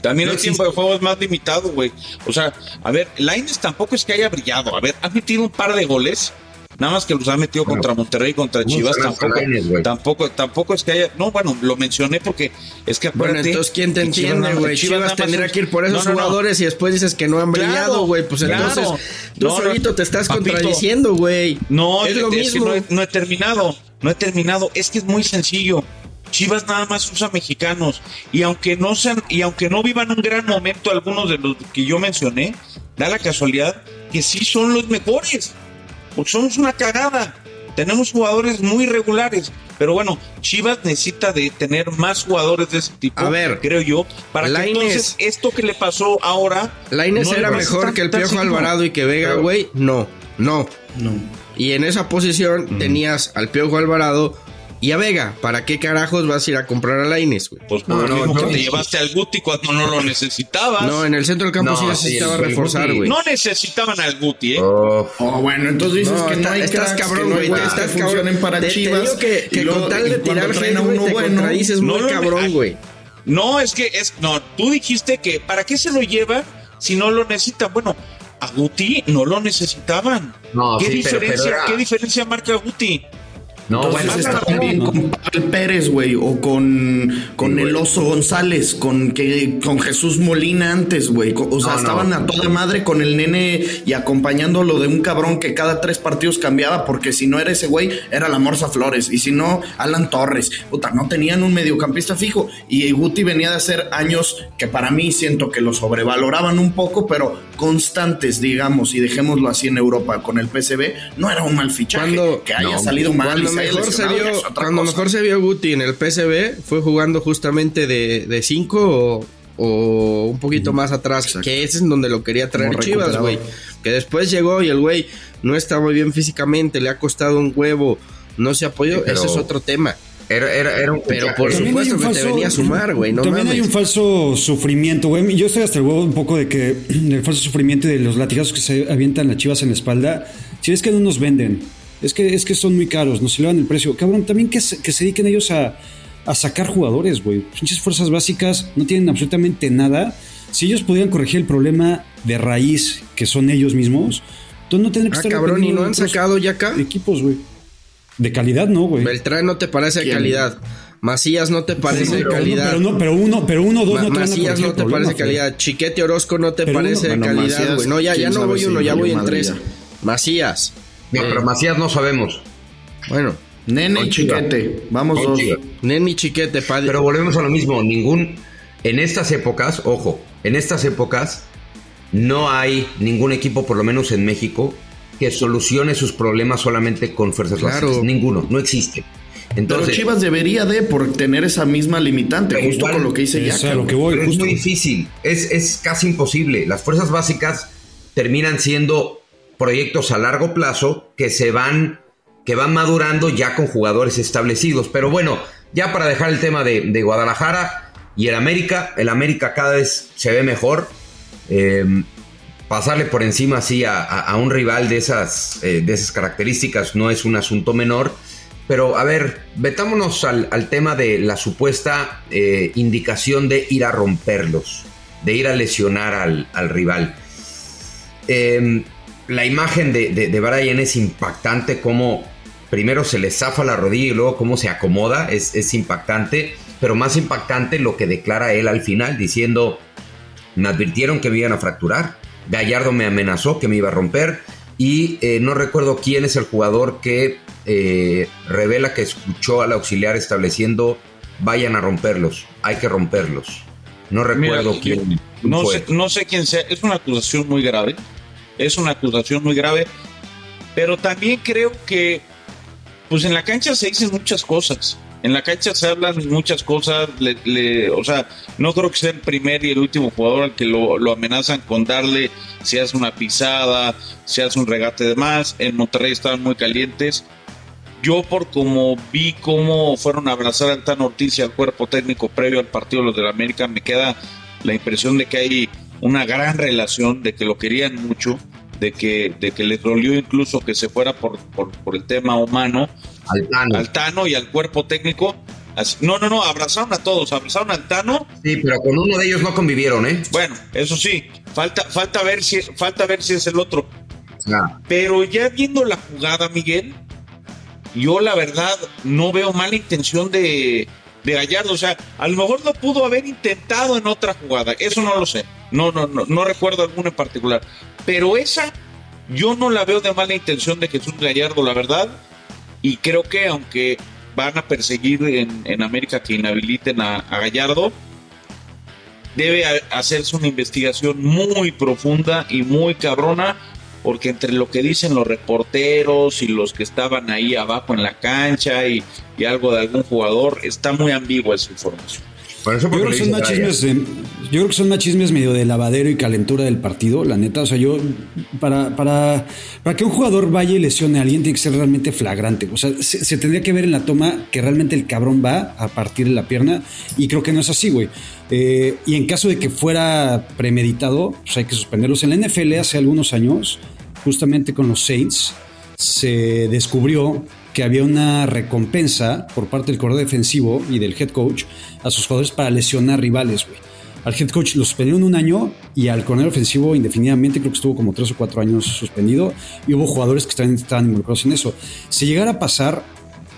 También el tiempo de juego es más limitado, güey. O sea, a ver, Laines tampoco es que haya brillado. A ver, ha metido un par de goles. Nada más que los ha metido Bueno, contra Monterrey y contra ¿cómo Chivas. Tampoco, Lainez, tampoco, tampoco es que haya. No, bueno, lo mencioné porque es que Bueno, acuérdate entonces, ¿quién te Chivas entiende, güey? Chivas, más tendría que ir por esos No, no, no. jugadores y después dices que no han brillado, güey. Pues claro. entonces tú No, no, solito te estás papito. contradiciendo, güey. No, es es lo que mismo. no, he, no he terminado, no he terminado. Es que es muy sencillo. Chivas nada más usa mexicanos y aunque no sean y aunque no vivan un gran momento algunos de los que yo mencioné, da la casualidad que sí son los mejores. Porque somos una cagada. Tenemos jugadores muy regulares, pero bueno, Chivas necesita de tener más jugadores de ese tipo. A ver, creo yo, para que entonces esto que le pasó ahora Lainez no le era mejor que el Piojo. Alvarado y que Vega, güey. No, no. No. Y en esa posición tenías al Piojo Alvarado y a Vega. ¿Para qué carajos vas a ir a comprar a Lainez, güey? Pues por No, lo no, mismo no, que te sí. llevaste al Guti cuando no lo necesitabas. No, en el centro del campo No, sí sí, necesitaba el reforzar, güey. No necesitaban al Guti, ¿eh? Oh, Oh, bueno, entonces dices No, que no hay estás cracks, cabrón, no güey. güeyes Estás que cabrón. funcionen para Te- te Chivas. digo que, que luego- con tal de tirar traen a hate, güey, uno te bueno, contradices no muy cabrón, güey. No, es que es. No, tú dijiste que ¿para qué se lo llevan si no lo necesitan? Bueno, a Guti no lo necesitaban. No, ¿Qué, sí, pero- diferencia, pero era- ¿Qué diferencia marca Guti? No, Entonces bueno, está no, con Pavel Pérez, güey, o con, con el Oso González, con que con Jesús Molina antes, güey. O sea, No, no. estaban a toda madre con el nene y acompañándolo de un cabrón que cada tres partidos cambiaba, porque si no era ese güey, era la Morsa Flores, y si no, Alan Torres. Puta, no tenían un mediocampista fijo. Y Guti venía de hacer años que para mí siento que lo sobrevaloraban un poco, pero constantes, digamos, y dejémoslo así en Europa con el PSV, no era un mal fichaje. Cuando- que haya no, salido mal Cuando y se haya mejor, se vio, cuando mejor se vio Guti en el PSV fue jugando justamente de 5 o, o un poquito más atrás, Exacto. que ese es donde lo quería traer Como Chivas, güey. Que después llegó y el güey no está muy bien físicamente, le ha costado un huevo, no se apoyó, Sí, ese es otro tema. Era, era, era un Pero por También supuesto que te venía a sumar, güey, no también hay un falso sufrimiento, güey. Yo estoy hasta el huevo un poco de que [clears throat] del falso sufrimiento y de los latigazos que se avientan las chivas en la espalda. Si es que no nos venden, es que, es que son muy caros, nos elevan el precio. Cabrón, también que se, que se dediquen ellos a, a sacar jugadores, güey. Pinches fuerzas básicas no tienen absolutamente nada. Si ellos pudieran corregir el problema de raíz que son ellos mismos, entonces no tendrían que Ah, estar cabrón, ¿y no han sacado ya acá? equipos, güey. De calidad, no, güey. Beltrán no te parece de calidad. Macías no te parece de uno- calidad. Pero, no, pero uno, pero uno, dos Ma- no te Macías no te problema, parece de calidad. Chiquete Orozco no te Pero parece uno- de Bueno, calidad, güey. No, ya, ya no voy si uno, ya voy en tres. ya. Macías. No, pero Macías no sabemos. Bueno, Nene y. Chiquete, vamos dos. Chivas. Neni Chiquete, padre. Pero volvemos a lo mismo. Ningún. En estas épocas, ojo, en estas épocas no hay ningún equipo, por lo menos en México, que solucione sus problemas solamente con fuerzas Claro. básicas. Ninguno, no existe. Entonces, Pero Chivas debería de por tener esa misma limitante, justo igual, con lo que dice es Jack. a lo que voy, Pero es muy difícil, es, es casi imposible. Las fuerzas básicas terminan siendo proyectos a largo plazo que se van, que van madurando ya con jugadores establecidos. Pero bueno, ya para dejar el tema de, de Guadalajara y el América, el América cada vez se ve mejor. Eh, pasarle por encima así a, a- un rival de esas, eh, de esas características no es un asunto menor. Pero a ver, metámonos al, al tema de la supuesta eh, indicación de ir a romperlos, de ir a lesionar al, al rival. Eh, la imagen de, de, de Brian es impactante, como primero se le zafa la rodilla y luego cómo se acomoda, es, es impactante, pero más impactante lo que declara él al final, diciendo, me advirtieron que me iban a fracturar, Gallardo me amenazó que me iba a romper y eh, no recuerdo quién es el jugador que eh, revela que escuchó al auxiliar estableciendo vayan a romperlos, hay que romperlos. No recuerdo Mira, quién. No sé, no sé quién sea, es una acusación muy grave, es una acusación muy grave, pero también creo que, pues en la cancha se dicen muchas cosas, en la cancha se hablan muchas cosas, le- le- o sea, no creo que sea el primer y el último jugador al que lo, lo amenazan con darle, si hace una pisada, si hace un regate de más, en Monterrey estaban muy calientes, yo por como vi cómo fueron a abrazar al Tan Ortiz y al cuerpo técnico previo al partido de los del América, me queda la impresión de que hay una gran relación, de que lo querían mucho, de que, de que les dolió incluso que se fuera por, por, por el tema humano, Al Tano. al Tano y al cuerpo técnico. No, no, no, abrazaron a todos, abrazaron al Tano. Sí, pero con uno de ellos no convivieron, ¿eh? Bueno, eso sí, falta, falta, ver, si, falta ver si es el otro. Ah, Pero ya viendo la jugada, Miguel, yo la verdad no veo mala intención de, de Gallardo. O sea, a lo mejor lo pudo haber intentado en otra jugada. Eso no lo sé. No, no, no, no recuerdo alguna en particular. Pero esa, yo no la veo de mala intención de Jesús Gallardo, la verdad. Y creo que aunque van a perseguir en, América que inhabiliten a, Gallardo, debe hacerse una investigación muy profunda y muy cabrona, porque entre lo que dicen los reporteros y los que estaban ahí abajo en la cancha y, y algo de algún jugador, está muy ambigua esa información. Eso Yo creo, que son chismes de- yo creo que son más chismes medio de lavadero y calentura del partido, la neta. O sea, yo, para, para, para que un jugador vaya y lesione a alguien, tiene que ser realmente flagrante. O sea, se, se tendría que ver en la toma que realmente el cabrón va a partir de la pierna, y creo que no es así, güey. Eh, y en caso de que fuera premeditado, pues hay que suspenderlos. En la NFL hace algunos años, justamente con los Saints, se descubrió que había una recompensa por parte del corredor defensivo y del head coach a sus jugadores para lesionar rivales, güey. Al head coach lo suspendieron un año y al corredor ofensivo indefinidamente, creo que estuvo como tres o cuatro años suspendido y hubo jugadores que estaban, estaban involucrados en eso. Si llegara a pasar,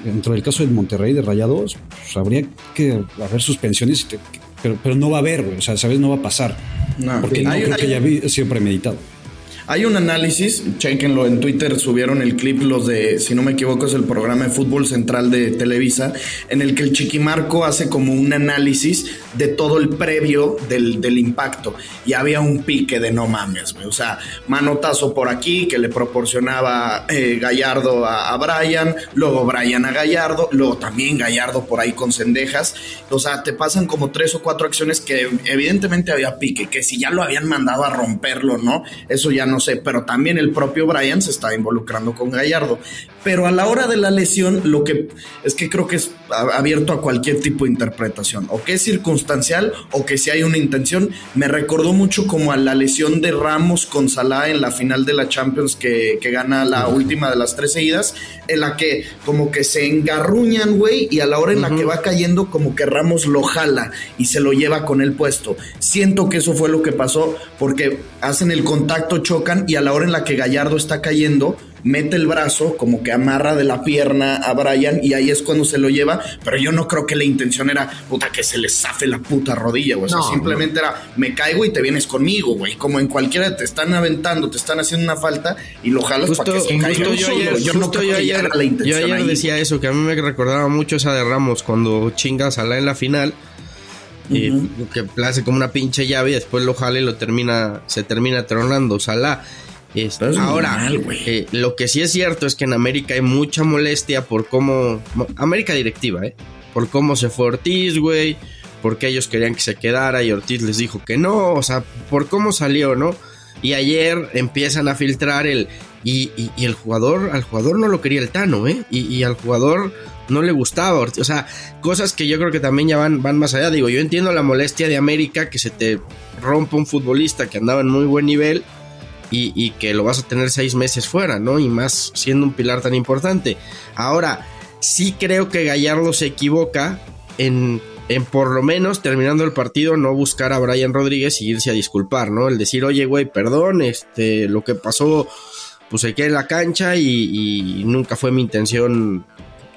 dentro del caso del Monterrey de Rayados, pues habría que haber suspensiones, y te- pero, pero no va a haber, güey. O sea, ¿sabes? No va a pasar. No. porque no Hay- creo hay- que ya había sido premeditado. Hay un análisis, chequenlo en Twitter, subieron el clip los de, si no me equivoco, es el programa de fútbol central de Televisa, en el que el Chiquimarco hace como un análisis de todo el previo del, del impacto. Y había un pique de no mames. O sea, manotazo por aquí que le proporcionaba eh, Gallardo a, a Brian, luego Brian a Gallardo, luego también Gallardo por ahí con cendejas. O sea, te pasan como tres o cuatro acciones que evidentemente había pique, que si ya lo habían mandado a romperlo, ¿no? Eso ya no sé, pero también el propio Brian se está involucrando con Gallardo. Pero a la hora de la lesión, lo que es que creo que es abierto a cualquier tipo de interpretación, o que es circunstancial, o que si hay una intención. Me recordó mucho como a la lesión de Ramos con Salah en la final de la Champions que, que gana la última de las tres seguidas, en la que como que se engarruñan, güey, y a la hora en la que va cayendo, como que Ramos lo jala y se lo lleva con el puesto. Siento que eso fue lo que pasó, porque hacen el contacto, chocan, y a la hora en la que Gallardo está cayendo, mete el brazo, como que amarra de la pierna a Brian, y ahí es cuando se lo lleva, pero yo no creo que la intención era, puta, que se le zafe la puta rodilla, güey. O sea, No, simplemente era, me caigo y te vienes conmigo, güey. Como en cualquiera te están aventando, te están haciendo una falta y lo jalas Justo, para que se caiga. justo yo ayer, Yo no justo creo yo que ayer- llegara la yo intención ayer ahí. decía eso, que a mí me recordaba mucho esa de Ramos cuando chinga a Salah en la final. Y que hace como una pinche llave y después lo jala y lo termina, se termina tronando Salah. Este, ahora, normal, eh, lo que sí es cierto es que en América hay mucha molestia por cómo. mo- América directiva, ¿eh? Por cómo se fue Ortiz, güey. Porque ellos querían que se quedara y Ortiz les dijo que no. O sea, por cómo salió, ¿no? Y ayer empiezan a filtrar el. Y, y- y el jugador, al jugador no lo quería el Tano, ¿eh? Y, y al jugador no le gustaba. O sea, cosas que yo creo que también ya van, van más allá. Digo, yo entiendo la molestia de América que se te rompa un futbolista que andaba en muy buen nivel y, y que lo vas a tener seis meses fuera, ¿no? Y más siendo un pilar tan importante. Ahora, sí creo que Gallardo se equivoca en, en por lo menos terminando el partido no buscar a Brian Rodríguez y irse a disculpar, ¿no? El decir, oye, güey, perdón, este, lo que pasó, pues se queda en la cancha y nunca fue mi intención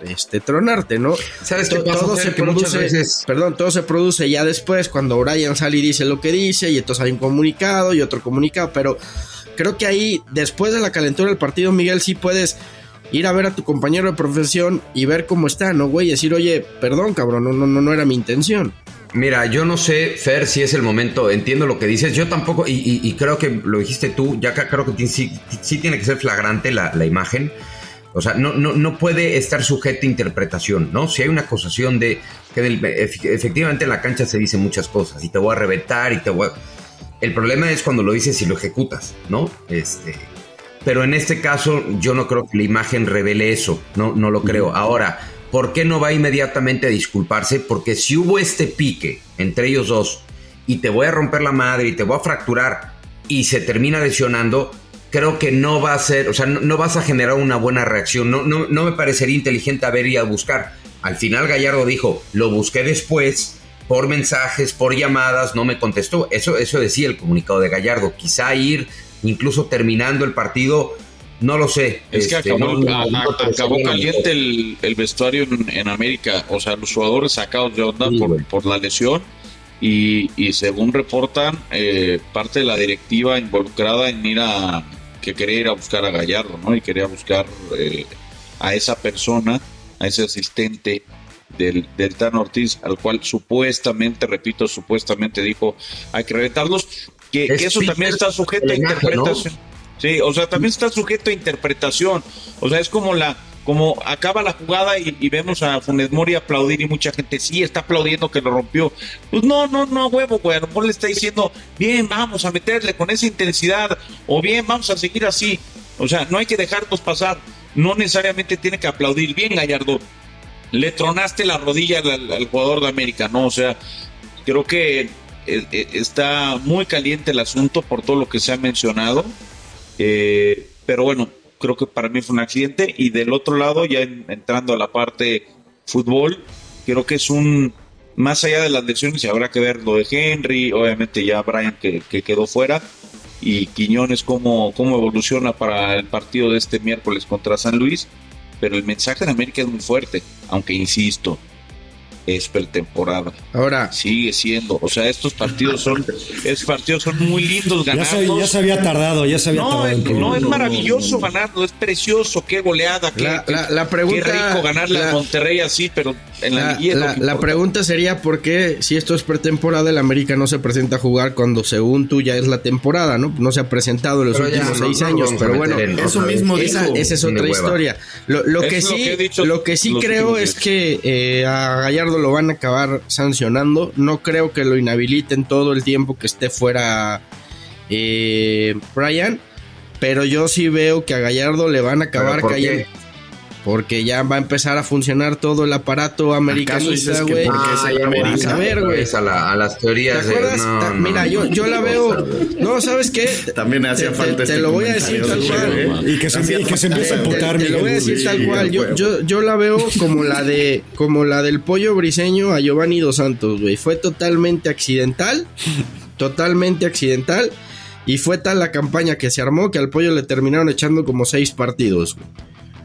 este tronarte, ¿no? ¿Sabes qué pasa, todo se produce, veces- perdón, todo se produce ya después cuando Brian sale y dice lo que dice y entonces hay un comunicado y otro comunicado, pero creo que ahí después de la calentura del partido Miguel sí puedes ir a ver a tu compañero de profesión y ver cómo está, ¿no, güey? Y decir, oye, perdón, cabrón, no, no, no, no era mi intención. Mira, yo no sé, Fer, si es el momento, entiendo lo que dices, yo tampoco, y, y- y creo que lo dijiste tú, ya que creo que sí, sí tiene que ser flagrante la, la imagen, o sea, no, no, no puede estar sujeta a interpretación, ¿no? Si hay una acusación de que del- efectivamente en la cancha se dicen muchas cosas, y te voy a reventar, y te voy a... El problema es cuando lo dices y lo ejecutas, ¿no? Este... Pero en este caso yo no creo que la imagen revele eso, no, no lo creo. Ahora, ¿por qué no va inmediatamente a disculparse? Porque si hubo este pique entre ellos dos y te voy a romper la madre y te voy a fracturar y se termina lesionando, creo que no va a ser, o sea, no, no vas a generar una buena reacción. No, no, no me parecería inteligente haber ido a buscar. Al final Gallardo dijo, lo busqué después por mensajes, por llamadas, no me contestó. Eso, eso decía el comunicado de Gallardo. Quizá ir incluso terminando el partido, no lo sé. Es que Este, acabó, no- no- no acabó caliente el, el vestuario en, en América. O sea, los jugadores sacados de onda Sí, por, güey. por la lesión. Y, y según reportan, eh, parte de la directiva involucrada en ir a. que quería ir a buscar a Gallardo, ¿no? Y quería buscar eh, a esa persona, a ese asistente del, del Tan Ortiz, al cual supuestamente, repito, supuestamente dijo: hay que reventarlos. Que, Es que eso también está sujeto a interpretación. Sí, o sea, también está sujeto a interpretación. O sea, es como la como acaba la jugada y, vemos a Funes Mori aplaudir y mucha gente sí está aplaudiendo que lo rompió. Pues no, no, no, huevo, güey. A lo mejor le está diciendo, bien, vamos a meterle con esa intensidad o bien, vamos a seguir así. O sea, no hay que dejarnos pasar. No necesariamente tiene que aplaudir. Bien, Gallardo, le tronaste la rodilla al, al jugador de América, ¿no? O sea, creo que eh, eh, está muy caliente el asunto por todo lo que se ha mencionado. Eh, pero bueno, creo que para mí fue un accidente. Y del otro lado, ya en- entrando a la parte fútbol, creo que es un. Más allá de las lesiones, habrá que ver lo de Henry, obviamente ya Brian que, que quedó fuera, y Quiñones cómo, cómo evoluciona para el partido de este miércoles contra San Luis. Pero el mensaje de América es muy fuerte, aunque insisto, es pretemporada. Ahora, Sigue siendo. O sea, estos partidos son, estos partidos son muy lindos Ya se, ganarlos. ya se había tardado, ya se había No, tardado. es, en no, es maravilloso ganarlo, es precioso, qué goleada, qué, La- qué- la- la pregunta- qué rico ganarle la- a Monterrey así, pero en la, la, la- pregunta sería por qué si esto es pretemporada el América no se presenta a jugar cuando según tú ya es la temporada, ¿no? No se ha presentado en los Pero últimos no- seis no años, pero bueno, en eso mismo esa, dijo. esa es otra historia. Lo, lo que lo sí, que lo que sí creo es que eh, a Gallardo lo van a acabar sancionando. No creo que lo inhabiliten todo el tiempo que esté fuera eh, Brian, pero yo sí veo que a Gallardo le van a acabar cayendo. Porque ya va a empezar a funcionar todo el aparato ¿Acaso americanista, güey. Ah, a ver, güey. A, la- a las ¿Te teorías de. acuerdas? no, Ta- no, Mira, yo, yo la veo. no, ¿sabes qué? También hacía Te- falta te, este te lo voy a decir tal cual. Y que se, y que se empieza a emputar, Te lo voy a decir tal cual. Yo, yo, yo la veo como la de como la del pollo briseño a Giovanni Dos Santos, güey. Fue totalmente accidental. Totalmente accidental. Y fue tal la campaña que se armó que al pollo le terminaron echando como seis partidos. güey.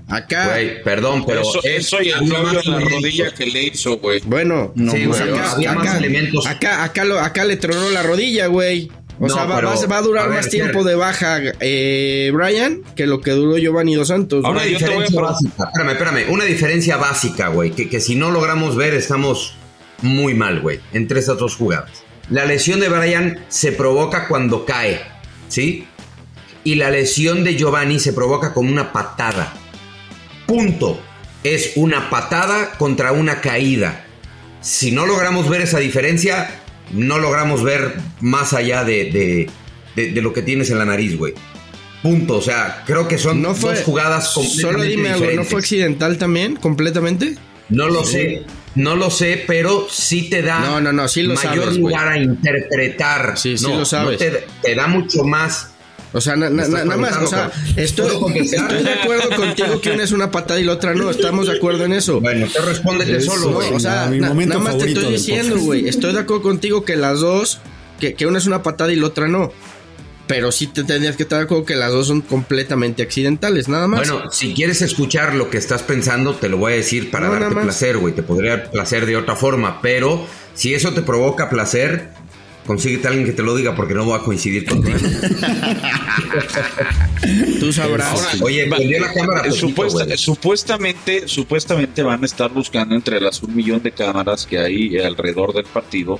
Acá, Güey, perdón, pero. eso, es- eso y el más en la rodilla que le hizo, güey. bueno, No, Sí, pues güey, acá, había más acá- elementos. acá, acá lo- acá le tronó la rodilla, güey. O No, sea, va, pero, va- va a durar a ver, más tiempo de baja eh, Brian que lo que duró Giovanni Dos Santos. Ahora Una yo te voy a diferencia básica. Espérame, espérame. Una diferencia básica, güey. Que, que si no logramos ver, estamos muy mal, güey. Entre esas dos jugadas. La lesión de Brian se provoca cuando cae. ¿Sí? y la lesión de Giovanni se provoca con una patada. Punto. Es una patada contra una caída. Si no logramos ver esa diferencia, no logramos ver más allá de, de, de- de lo que tienes en la nariz, güey. Punto. O sea, creo que son No fue. dos jugadas completamente Solo dime algo, ¿no fue accidental también, completamente? No lo sé, no lo sé, pero sí te da No, no, no, sí lo mayor sabes, lugar a interpretar. Sí, sí No, lo sabes. no te, te da mucho más. O sea, na- na- nada más, o sea, estoy, de acuerdo contigo que una es una patada y la otra no, estamos de acuerdo en eso. Bueno, te respóndete Eso, solo, güey. o sea, na- nada más te estoy diciendo, güey, estoy de acuerdo contigo que las dos, que, que una es una patada y la otra no. Pero sí te tendrías que estar de acuerdo que las dos son completamente accidentales, nada más. Bueno, si quieres escuchar lo que estás pensando, te lo voy a decir para No, darte placer, güey. Te podría dar placer de otra forma, pero si eso te provoca placer, consíguete a alguien que te lo diga porque no voy a coincidir contigo. [laughs] Tú sabrás. Ahora, Oye, va- la cámara. eh, poquito, supuesta- güey. supuestamente, supuestamente van a estar buscando entre las un millón de cámaras que hay alrededor del partido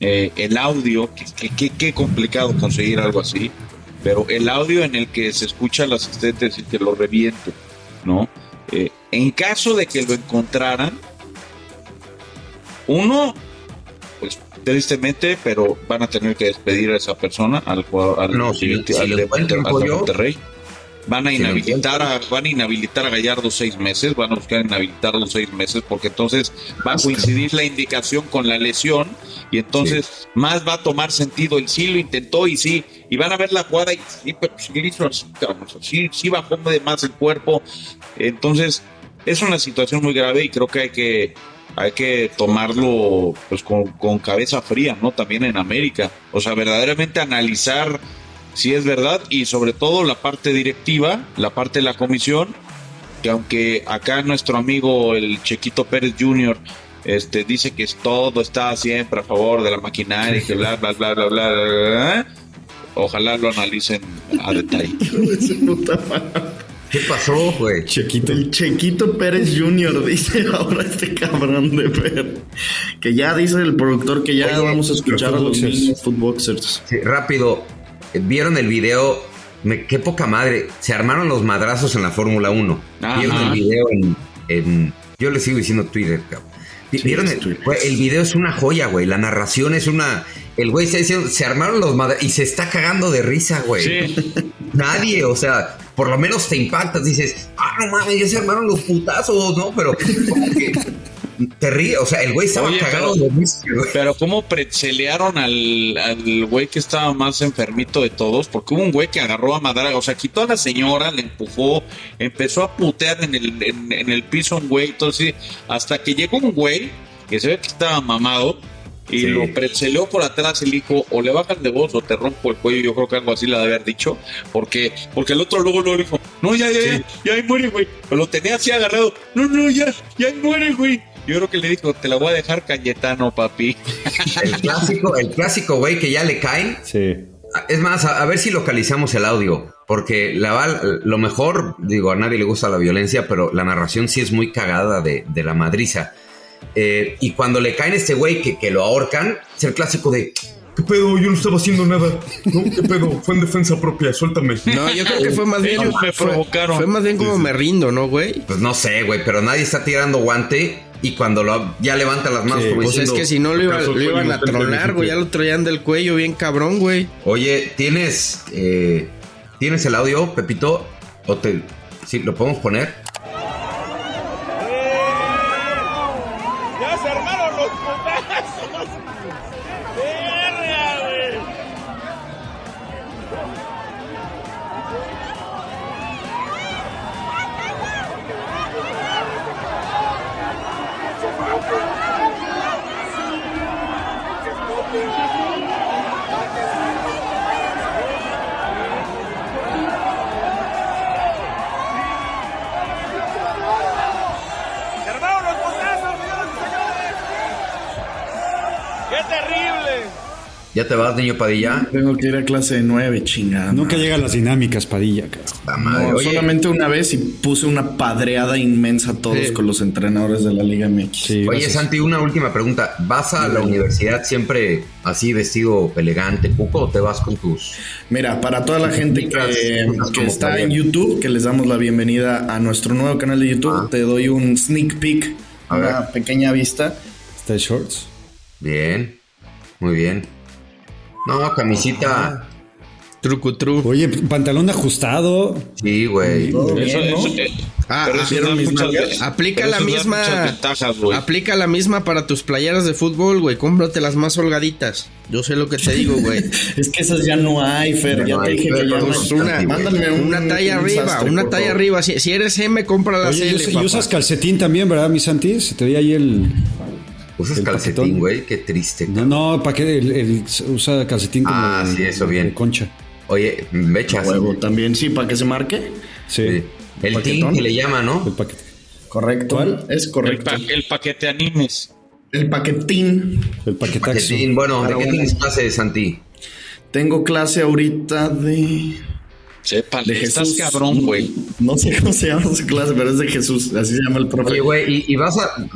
eh, el audio, qué complicado conseguir algo así, pero el audio en el que se escucha al asistente decir que lo reviente, ¿no? Eh, en caso de que lo encontraran, uno, pues tristemente, pero van a tener que despedir a esa persona, al jugador, al, No, si- al si lo de al Monterrey. Van a Si inhabilitar a, van a inhabilitar a Gallardo seis meses, van a buscar inhabilitarlo seis meses, porque entonces va a coincidir la indicación con la lesión, y entonces más va a tomar sentido el sí lo intentó y sí, y van a ver la jugada y sí, pero sea, sí, sí bajó de más el cuerpo. Entonces, es una situación muy grave y creo que hay que hay que tomarlo pues con, con cabeza fría, ¿no? También en América. O sea, verdaderamente analizar si es verdad y sobre todo la parte directiva, la parte de la comisión, que aunque acá nuestro amigo el Chequito Pérez Jr. Este, dice que todo está siempre a favor de la maquinaria y que bla bla bla bla bla, bla, bla, bla, ojalá lo analicen a detalle. [laughs] ¿Qué pasó, güey? Chiquito. El Chequito Pérez Jr. [laughs] dice ahora este cabrón de ver. Que ya dice el productor que ya Oye, vamos a escuchar a los Footboxers. mismos Footboxers. Sí, rápido. ¿Vieron el video? Me- qué poca madre. Se armaron los madrazos en la Fórmula 1. Ajá. ¿Vieron el video en, en- Yo le sigo diciendo Twitter, cabrón. Sí, ¿Vieron el, Twitter. güey, el video? Es una joya, güey. La narración es una. El güey está diciendo, se armaron los madrazos y se está cagando de risa, güey. Sí. [laughs] Nadie, o sea, por lo menos te impactas, dices, ah, no mames, ya se armaron los putazos, ¿no? Pero como que te ríes, o sea, el güey estaba Oye, cagado pero- de risa, güey. Pero cómo pretzelearon al, al güey que estaba más enfermito de todos, porque hubo un güey que agarró a Madara, o sea, quitó a la señora, le empujó, empezó a putear en el, en, en el piso un güey, entonces, hasta que llegó un güey que se ve que estaba mamado y Sí. lo pretzeleó por atrás y le dijo, o le bajas de voz o te rompo el cuello, yo creo que algo así le de haber dicho, porque, porque el otro luego lo dijo, no, ya, ya, ya, ya ahí muere, güey, pero lo tenía así agarrado, no, no, ya, ya ahí muere, güey. Yo creo que le dijo, te la voy a dejar Cayetano, papi. [laughs] El clásico, el clásico, güey, que ya le caen. Sí. Es más, a, a ver si localizamos el audio, porque la lo mejor, digo, a nadie le gusta la violencia, pero la narración sí es muy cagada de, de la madriza. Eh, y cuando le caen a este güey que, que lo ahorcan, es el clásico de, ¿Qué pedo? Yo no estaba haciendo nada. ¿No? ¿Qué pedo? Fue en defensa propia, suéltame. No, yo creo que fue más bien. Ellos me fue- provocaron. Fue más bien como me rindo, ¿no, güey? pues no sé, güey, pero nadie está tirando guante y cuando lo, ya levanta las manos como Pues es que si no lo, iba- ¿acaso lo iban a tronar, güey. Ya lo traían del cuello bien cabrón, güey. oye, ¿tienes, eh, ¿tienes el audio, Pepito? ¿O te, sí, lo podemos poner? Te vas, niño Padilla? Tengo que ir a clase de 9, chingada. Nunca llegan las dinámicas, Padilla, carajo. No, solamente una vez y puse una padreada inmensa a todos Sí. con los entrenadores de la Liga MX. Sí, Oye, gracias. Santi, una última pregunta. ¿Vas a la universidad siempre así vestido elegante, cuco, o te vas con tus... Mira, para toda la gente que, que está en YouTube, que les damos la bienvenida a nuestro nuevo canal de YouTube, te doy un sneak peek, A una ver. pequeña vista. Está shorts. Bien, muy bien. No, camisita... Trucutru. Oye, pantalón ajustado. Sí, güey. Eso, eh, Ah, pero ah. Aplica pero la misma. ventajas. Aplica la misma para tus playeras de fútbol, güey. Cómprate las más holgaditas. Yo sé lo que te digo, güey. [laughs] Es que esas ya no hay, Fer. Ya Ya no te hay, dije que ya no hay. una- Mándame un- Una talla un arriba, sastre, una talla favor. arriba. Si, si eres M, compra la Oye, y, L, y usas calcetín también, ¿verdad, mi Santi? Se te veía ahí el. Usas El calcetín, güey. Qué triste. No, no, ¿para qué? El, el- usa calcetín como. Ah, sí, eso bien. concha. Oye, mechas. Huevo también, sí, para que se marque. Sí, Sí. El team Paquetón. que le llama, ¿no? el paquete. Correcto. ¿Cuál? Es El, correcto. pa- el paquete animes. El paquetín. El paquetaxo. Paquetín. Bueno, ¿de qué tienes clase, Santi? Tengo clase ahorita de. Sepa, De estás Jesús. cabrón, güey. No sé cómo se llama su clase, pero es de Jesús. Así se llama el profe. Oye, güey, y, y vas a.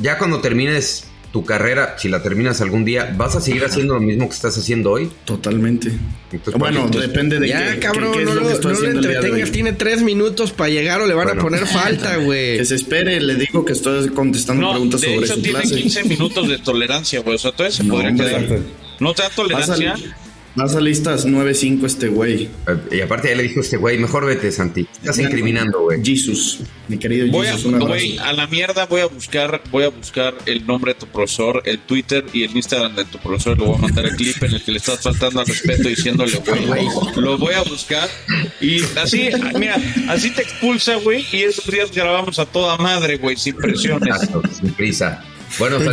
Ya cuando termines tu carrera, si la terminas algún día, ¿vas a seguir haciendo lo mismo que estás haciendo hoy? Totalmente. Entonces, bueno, entonces- depende de Ya, qué, cabrón, qué- qué es no, lo que lo- estoy no lo haciendo el día de entretengas. Tiene tres minutos para llegar o le van Bueno. a poner falta, [laughs] güey. Que se espere, le digo que estoy contestando No, preguntas de sobre hecho su tiene clase. 15 minutos de tolerancia, güey. O sea, todavía se No, podría hombre. quedar. ¿No te da tolerancia? Vas a listas 9.5 este güey. Y aparte ya le dijo este güey, mejor vete, Santi. Estás incriminando, güey. Jesus, mi querido Voy a, Jesus, güey, a la mierda voy a buscar, voy a buscar el nombre de tu profesor, el Twitter y el Instagram de tu profesor. Le voy a mandar el clip en el que le estás faltando al respeto diciéndole, güey, lo voy a buscar y así, mira, así te expulsa, güey, y esos días grabamos a toda madre, güey, sin presiones. Exacto, sin prisa. Bueno, Pero.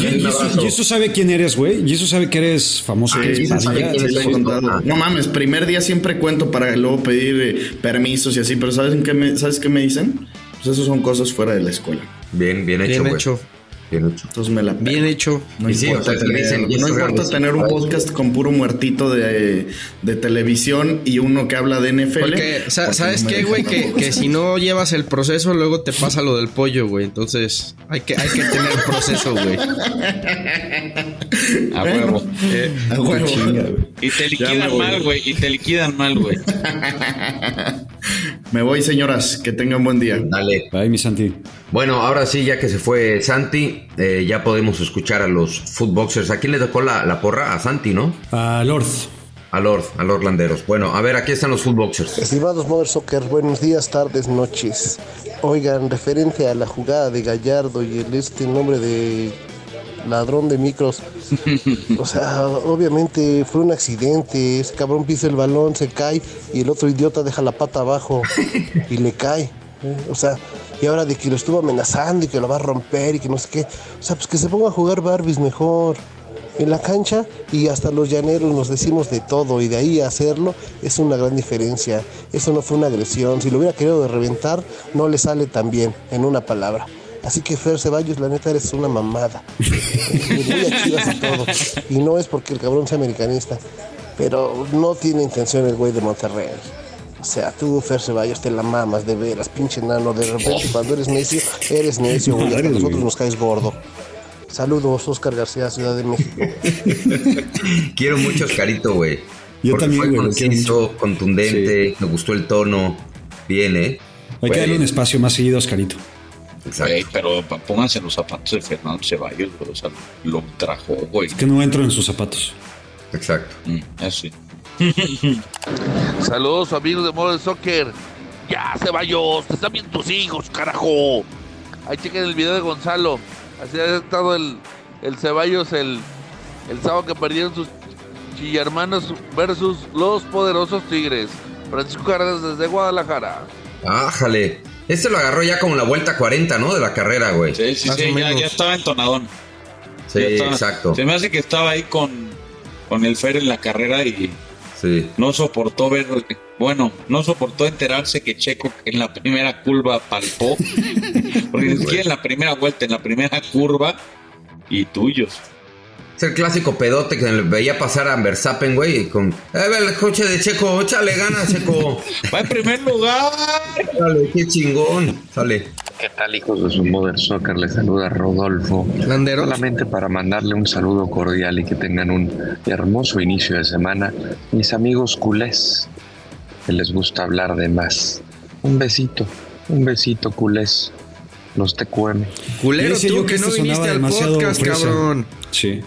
Jesus sabe quién eres, güey. Jesus sabe que eres famoso. Ah, que eres Padilla. No mames, primer día siempre cuento para luego pedir eh, permisos y así, pero ¿sabes qué me, ¿sabes qué me dicen? Pues eso son cosas fuera de la escuela. Bien, bien hecho, Bien güey. hecho. Bien hecho. Entonces me la Bien hecho. No Y sí, importa, o sea, tener, dicen, no importa tener un podcast con puro muertito de, de televisión y uno que habla de NFL. Porque, sa- porque ¿sabes no qué, güey? Que, que si no llevas el proceso, luego te pasa lo del pollo, güey. Entonces, hay que, hay que tener proceso, güey. A huevo. Eh, A huevo. Y te liquidan mal, güey, y te liquidan mal, güey. [laughs] Me voy, señoras. Que tengan buen día. Dale. Ay, mi Santi. Bueno, ahora sí, ya que se fue Santi, eh, ya podemos escuchar a los footboxers. ¿A quién le tocó la, la porra? A Santi, ¿no? A Lord. A Lord, a Lord Landeros. Bueno, a ver, aquí están los footboxers. Estimados Mother Soccer, buenos días, tardes, noches. Oigan, referente a la jugada de Gallardo y el este nombre de ladrón de micros. O sea, obviamente fue un accidente. Ese cabrón pisa el balón, se cae y el otro idiota deja la pata abajo y le cae. ¿eh? O sea, y ahora de que lo estuvo amenazando y que lo va a romper y que no sé qué. O sea, pues que se ponga a jugar Barbies mejor en la cancha y hasta los llaneros nos decimos de todo y de ahí hacerlo es una gran diferencia. Eso no fue una agresión. Si lo hubiera querido reventar, no le sale tan bien, en una palabra. Así que Fer Ceballos, la neta eres una mamada. Y todo. Y no es porque el cabrón sea americanista, pero no tiene intención el güey de Monterrey. O sea, tú, Fer Ceballos, te la mamas de veras, pinche nano. De repente, cuando eres necio, eres necio, güey. A nosotros nos caes gordo. Saludos, Oscar García, Ciudad de México. [laughs] Quiero mucho a Oscarito, güey. Yo Porque también, fue güey, conciso, contundente, me gustó el tono. Bien, ¿eh? Hay que darle un espacio más seguido a Oscarito. Güey, pero pónganse en los zapatos de Fernando Ceballos, güey. O sea, lo trajo, güey. Que no entro en sus zapatos. Exacto. Mm, así. [laughs] Saludos amigos de Modo de Soccer. Ya, Ceballos, te están viendo tus hijos, carajo. Ahí chequen el video de Gonzalo. Así ha estado el, el Ceballos el, el sábado que perdieron sus chillermanos versus los poderosos Tigres. Francisco Cárdenas desde Guadalajara. Ájale. Este lo agarró ya como la vuelta 40, ¿no? De la carrera, güey. Sí, sí, Más sí, ya, ya estaba entonadón. Sí, estaba- exacto. Se me hace que estaba ahí con, con el Fer en la carrera y Sí. no soportó ver, bueno, no soportó enterarse que Checo en la primera curva palpó. [laughs] Porque ni siquiera en la primera vuelta, en la primera curva y tuyos. Es el clásico pedote que le veía pasar a Verstappen, güey, y con... Eh, ve el coche de Checo, échale ganas, Checo. Va en primer lugar. Dale, qué chingón. Sale. ¿Qué tal, hijos de su Mother Soccer? Les saluda Rodolfo. Landeros. Solamente para mandarle un saludo cordial y que tengan un hermoso inicio de semana. Mis amigos culés, que les gusta hablar de más. Un besito, un besito culés. Los TQM. Culero tú que, que no viniste al podcast, fresa. cabrón. Sí.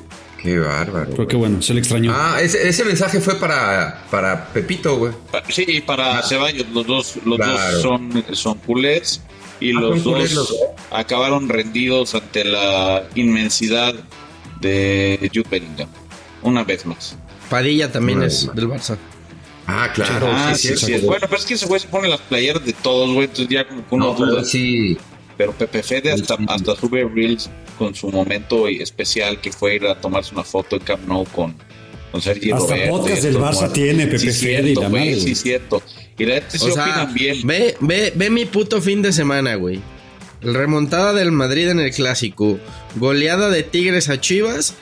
Qué bárbaro. Pero qué bueno, se le extrañó. Ah, ese, ese mensaje fue para, para Pepito, güey. Pa- Sí, y para Ceballos, los dos, los Claro. dos son, son culés y Ah, los son culés dos los dos. acabaron rendidos ante la inmensidad de Jude Bellingham. Una vez más. Padilla también Una es del Barça. Ah, claro. ah, sí, sí, sí, sí. sí. Bueno, pero es que ese güey se pone las playeras de todos, güey, entonces ya como que uno No, pero duda. sí. Pero Pepe Fede hasta, hasta sube Reels con su momento especial que fue ir a tomarse una foto en Camp Nou con, con Sergio Hasta Roberto. podcast del Barça tiene Pepe sí, Fede y la güey, madre, Sí, cierto. Y la gente opinan bien. ve, ve, ve mi puto fin de semana, güey. Remontada del Madrid en el clásico. Goleada de Tigres a Chivas.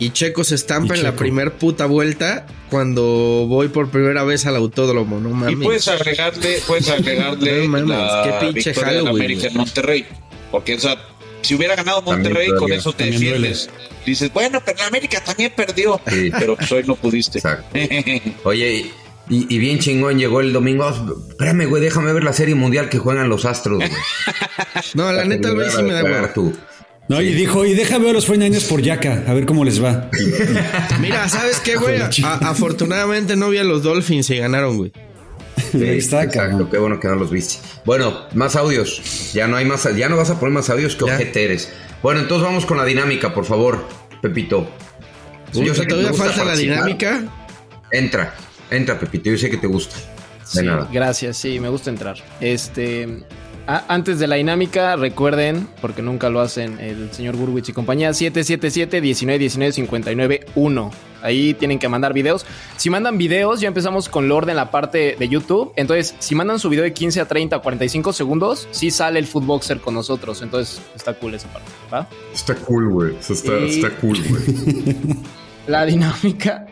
Y Checo se estampa Y en la primer puta vuelta cuando voy por primera vez al autódromo, no Y mames. puedes agregarle, puedes [laughs] agregarle No mames, la qué pinche victoria de Halloween, América en güey. Monterrey. Porque esa, si hubiera ganado Monterrey, con eso te también duele. defiendes. Dices, bueno, pero la América también perdió. Sí. [laughs] Pero pues hoy no pudiste. Exacto. [laughs] Oye, y, y bien chingón llegó el domingo. Espérame, güey, déjame ver la serie mundial que juegan los Astros, güey. No, la neta, güey sí me da tú. No, y dijo, y déjame ver a los 49ers por Yaka, a ver cómo les va. Mira, ¿sabes qué, güey? A- afortunadamente no vi a los Dolphins y ganaron, güey. Sí, está, exacto, qué bueno que no los viste. Bueno, más audios. Ya no hay más, ya no vas a poner más audios que ojete eres. Bueno, entonces vamos con la dinámica, por favor, Pepito. Uy, Yo sé que te todavía gusta falta la participar. dinámica. Entra, entra, Pepito. Yo sé que te gusta. De Sí, nada. gracias, sí, me gusta entrar. Este, antes de la dinámica, recuerden, porque nunca lo hacen el señor Burwitz y compañía, 777-1919-59-1. Ahí tienen que mandar videos. Si mandan videos, ya empezamos con Lord en la parte de YouTube. Entonces, si mandan su video de 15 a 30 o 45 segundos, sí sale el Footboxer con nosotros. Entonces, está cool esa parte, ¿va? Está cool, güey. Está, Y- está cool, güey. [laughs] La dinámica.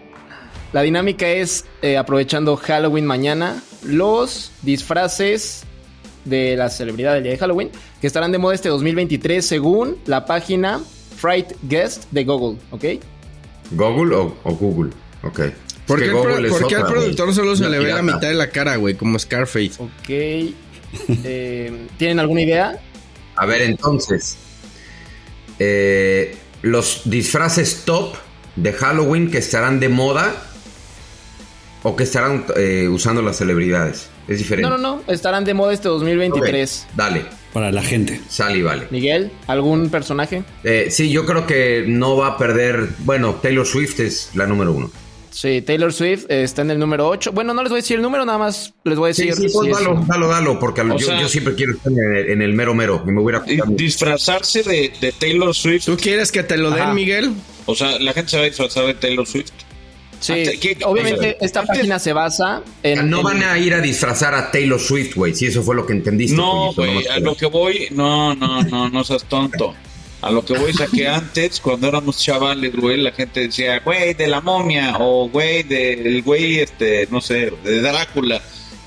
La dinámica es eh, aprovechando Halloween mañana. Los disfraces de la celebridad del día de Halloween que estarán de moda este 2023 según la página Fright Guest de Google, ¿ok? ¿Google o, o Google? Ok. ¿Por qué, el por al otra, productor solo se le ve la mitad de la cara, güey? Como Scarface. Ok. [laughs] Eh, ¿Tienen alguna idea? A ver, entonces. eh, los disfraces top de Halloween que estarán de moda o que estarán eh, usando las celebridades. Es diferente. No, no, no. Estarán de moda este 2023. Ok, Dale, Para la gente. sal y vale. Miguel, ¿algún personaje? Eh, sí, yo creo que no va a perder. Bueno, Taylor Swift es la número uno. Sí, Taylor Swift está en el número 8. Bueno, no les voy a decir el número, nada más les voy a Sí, decir. sí, pues si es- dalo, dalo, dalo, porque yo, sea- yo siempre quiero estar en el, en el mero mero y me voy a disfrazarse de, de Taylor Swift. ¿Tú quieres que te lo den, Ajá. Miguel? O sea, la gente se va a disfrazar de Taylor Swift. Sí, Antes- ¿qué- obviamente esta antes- página se basa en... No en- van a ir a disfrazar a Taylor Swift, güey, si eso fue lo que entendiste. No, güey, a lo que voy, no, no, no, no seas tonto. A lo que voy es a que antes, cuando éramos chavales, güey, la gente decía, güey, de la momia, o güey, del güey, este, no sé, de Drácula.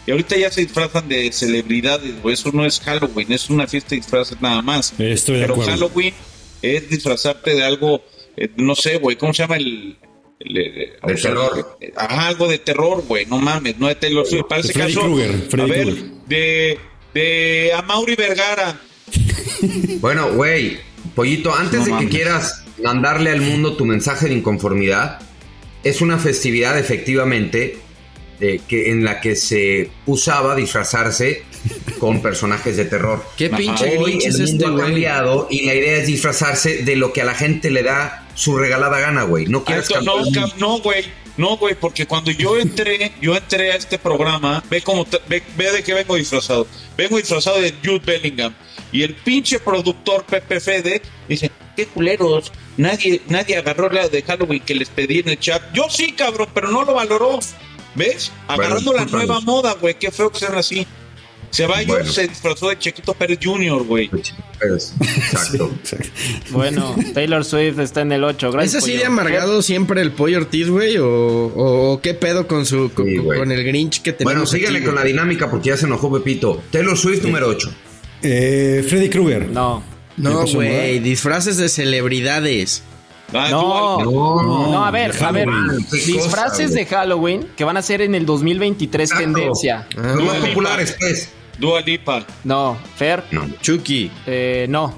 Y ahorita ya se disfrazan de celebridades, güey, eso no es Halloween, es una fiesta de disfraces nada más. Estoy de Pero acuerdo. Halloween es disfrazarte de algo, eh, no sé, güey, ¿cómo se llama el...? El, eh, De o sea, terror. Ajá, algo de terror, güey, no mames, no de Taylor Swift. Para ese Freddy caso, Krueger, Freddy a ver, Krueger. de, de Amaury Vergara. [laughs] Bueno, güey, pollito, antes No de que quieras mandarle al mundo tu mensaje de inconformidad, es una festividad efectivamente eh, que, en la que se usaba disfrazarse con personajes de terror. ¿Qué pinche Hoy el es mundo este, ha cambiado y la idea es disfrazarse de lo que a la gente le da su regalada gana, güey. No quieras cambiar- cam- no, güey. No, güey, porque cuando yo entré, yo entré a este programa, ve cómo te- ve, ve de qué vengo disfrazado. Vengo disfrazado de Jude Bellingham. Y el pinche productor Pepe Fede dice, qué culeros. Nadie, nadie agarró la de Halloween que les pedí en el chat. Yo sí, cabrón, pero no lo valoró. ¿Ves? Agarrando la nueva moda, güey. Qué feo que sean así. Ceballos Bueno. se disfrazó de Chequito Pérez Jr., güey. Exacto. [laughs] Bueno, Taylor Swift está en el 8. ¿Es así de amargado siempre el pollo Ortiz, güey? ¿O, qué pedo con su con, Sí, güey. con el Grinch que tenemos Bueno, síguele aquí, con la dinámica porque ya se enojó Pepito. Taylor Swift número 8. Eh, Freddy Krueger. No. No, güey, disfraces de celebridades. Ah, No, tú, no, a ver, a ver, disfraces cosa, de Halloween que van a ser en el 2023 Exacto. tendencia. Ah, Los más populares, pues. Dua Lipa. No, Fer, No. Chucky. eh, no.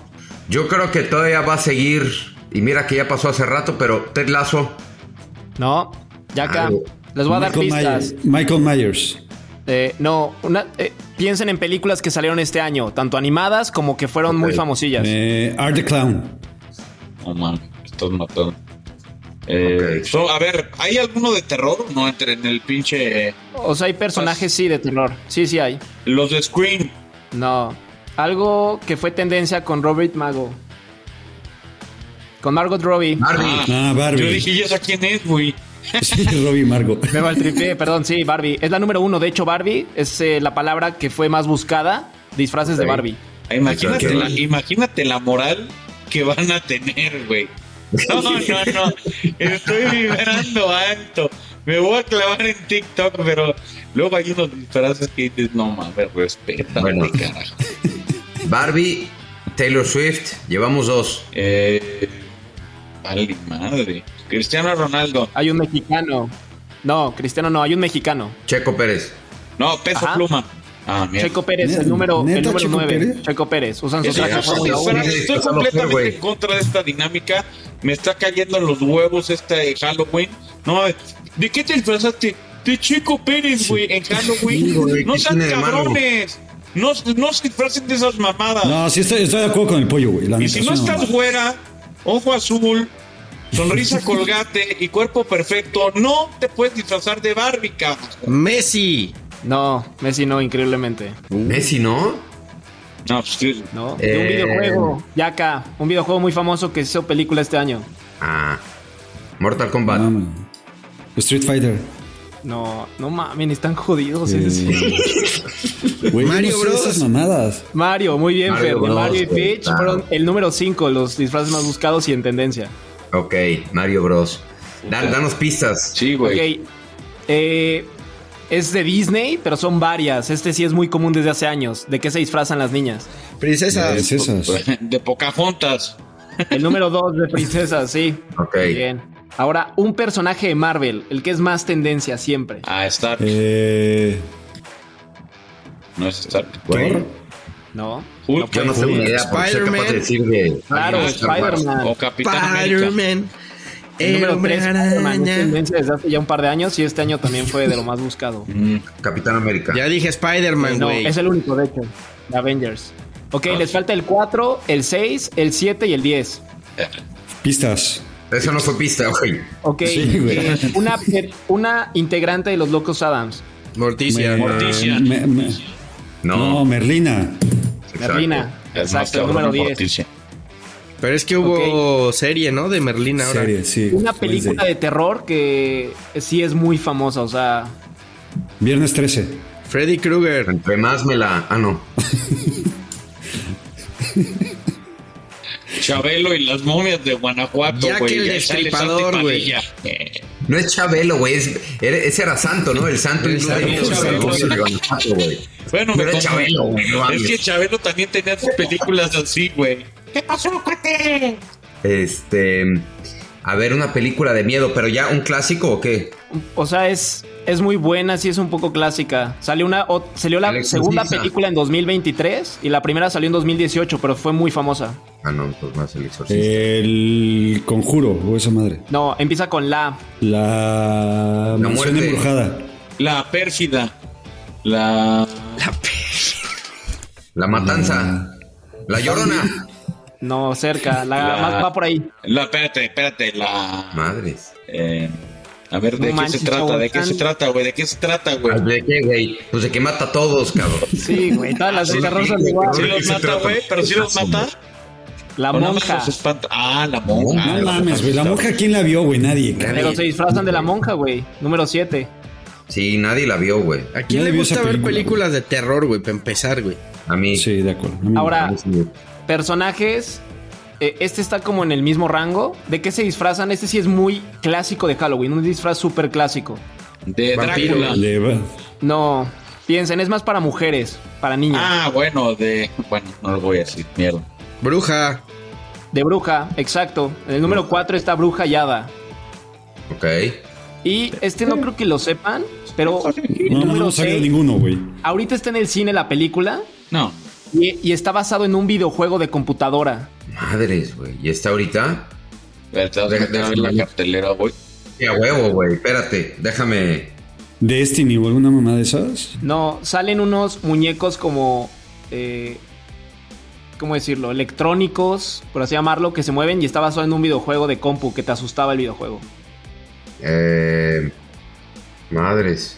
Yo creo que todavía va a seguir. Y mira que ya pasó hace rato, pero Ted Lasso. No, ya acá. Les voy a dar Michael pistas. Myers. Michael Myers. Eh, no, una, eh, piensen en películas que salieron este año, tanto animadas como que fueron muy famosillas. Eh, Art the Clown. No mames, me estás matando. Eh, Ok. so, a ver, ¿hay alguno de terror? No entre en el pinche. O sea, hay personajes, sí, de terror. Sí, sí hay. Los de Scream. No. Algo que fue tendencia con Robert Mago. Con Margot Robbie. Barbie. Ah, Barbie. Yo dije, ¿y esa quién es, güey? [laughs] Sí, Robbie Margot. Me maltripié, perdón, sí, Barbie. Es la número uno. De hecho, Barbie es eh, la palabra que fue más buscada. Disfraces de. Barbie. Ah, Imagínate, la, imagínate la moral que van a tener, güey. No, no, no. Estoy vibrando alto. Me voy a clavar en TikTok, pero luego hay unos disfraces que dices, no mames, respeta, Bueno. carajo. Barbie, Taylor Swift. Llevamos dos. Eh, vale, madre. Cristiano Ronaldo. Hay un mexicano. No, Cristiano no, hay un mexicano. Checo Pérez. No, peso Ajá. pluma. Ah, mierda. Checo Pérez, ¿Neta el número, el número Checo 9. Pérez? Checo Pérez. Usan su traje estoy completamente en contra de esta dinámica. Me está cayendo en los huevos esta de Halloween. No, ¿de qué te disfrazaste? De Chico Pérez, güey, en Halloween. Sí, güey, no ¿qué sean cabrones. No, no se disfracen de esas mamadas. No, sí estoy, estoy de acuerdo con el pollo, güey. La y si no estás güera, ojo azul, sonrisa [laughs] colgate y cuerpo perfecto, no te puedes disfrazar de Barbie, cabrón. Messi. No, Messi no, increíblemente. Messi, ¿no? No, pues sí. No, de un Eh. videojuego. Ya acá, un videojuego muy famoso que hizo película este año. Ah. Mortal Kombat. No. Street Fighter. No, no mames, están jodidos. Eh, [laughs] Mario no Bros. esas mamadas. Mario, muy bien, Mario Fer. De Bros, Mario y Peach claro. fueron el número 5, los disfraces más buscados y en tendencia. Ok, Mario Bros. Da- danos pistas. Sí, güey. Ok. Eh, es de Disney, pero son varias. Este sí es muy común desde hace años. ¿De qué se disfrazan las niñas? Princesa. Es esas. [laughs] De Pocahontas. El número 2 de princesas, sí. Ok. Bien. Ahora, un personaje de Marvel, el que es más tendencia siempre. Ah, Stark. Eh, No es Stark. Thor. No. Hulk. Yo no tengo ni idea. Spider-Man. de decir de. Claro. Spider-Man. O Capitán América. Spider-Man. El El número hombre 3, Spider-Man, es araña. tendencia desde hace ya un par de años y este año también fue de lo más buscado. Mm, Capitán América. Ya dije Spider-Man, No, güey. es el único, de hecho. De Avengers. Ok, les falta el 4, el 6, el 7 y el 10. Pistas. Eso no fue pista, güey. Ok, Sí, güey. eh, una, una integrante de los Locos Adams. Morticia. Me- Morticia. me- me- No. no, Merlina. Exacto. Merlina. Exacto, el número 10. Morticia. Pero es que hubo serie, ¿no? De Merlín ahora. Serie, sí. Una Wednesday. película de terror que sí es muy famosa, o sea, Viernes 13. Freddy Krueger. Entre más me la. Ah, no. [laughs] Chabelo y las momias de Guanajuato, güey. el Ya sale Destripador, Santi güey. No es Chabelo, güey. es- ese era Santo, ¿no? El Santo y Santo, Chabelo. güey. Bueno, Pero me era. Chabelo, güey, Es que Chabelo también tenía sus películas así, güey. ¿Qué pasó, cuate? Este. A ver, una película de miedo, pero ya un clásico o qué? o sea, es, es muy buena, sí es un poco clásica. Salió una o- salió la segunda película en 2023 y la primera salió en 2018, pero fue muy famosa. Ah, no, pues más el exorcista. El conjuro, o esa madre. No, empieza con la. La, mansión muerte. embrujada. La pérfida. La. La matanza. La llorona. No, cerca, la, La- más va por ahí. La, espérate, espérate, la. Madres. eh, a ver, ¿de No qué manches, se trata? ¿De qué se trata, güey? ¿De qué se trata, güey? ¿De qué, güey? Pues de que mata a todos, cabrón. [laughs] Sí, güey, todas las de Sí, igual. Sí ¿De qué los mata, güey, pero sí los mata. La ¿O nada más monja. Ah, la monja. No mames, güey. La monja, ¿quién la vio, güey? Nadie. Pero se disfrazan de la monja, güey. Número 7. Sí, nadie la vio, güey. ¿A quién le gusta ver película, películas de terror, güey? Para empezar, güey. A mí. Sí, de acuerdo. Ahora. Personajes. eh, este está como en el mismo rango. ¿De qué se disfrazan? Este sí es muy clásico de Halloween. Un disfraz súper clásico. De. Drácula. No, piensen, es más para mujeres, para niños. Ah, bueno, de. Bueno, no lo voy a decir, mierda. Bruja. De bruja, exacto. En el número 4 está Bruja Yada. Ok. Y este no creo que lo sepan, pero No, no, número no sabía 6, ninguno, güey. ahorita está en el cine la película No. Y, y está basado en un videojuego de computadora. Madres, güey. ¿Y está ahorita? A ver la cartelera, güey. A huevo, güey. Espérate, déjame. Destiny o alguna mamá de esas. No, salen unos muñecos como... eh, ¿Cómo decirlo? Electrónicos, por así llamarlo, que se mueven y está basado en un videojuego de compu que te asustaba el videojuego. Eh, madres.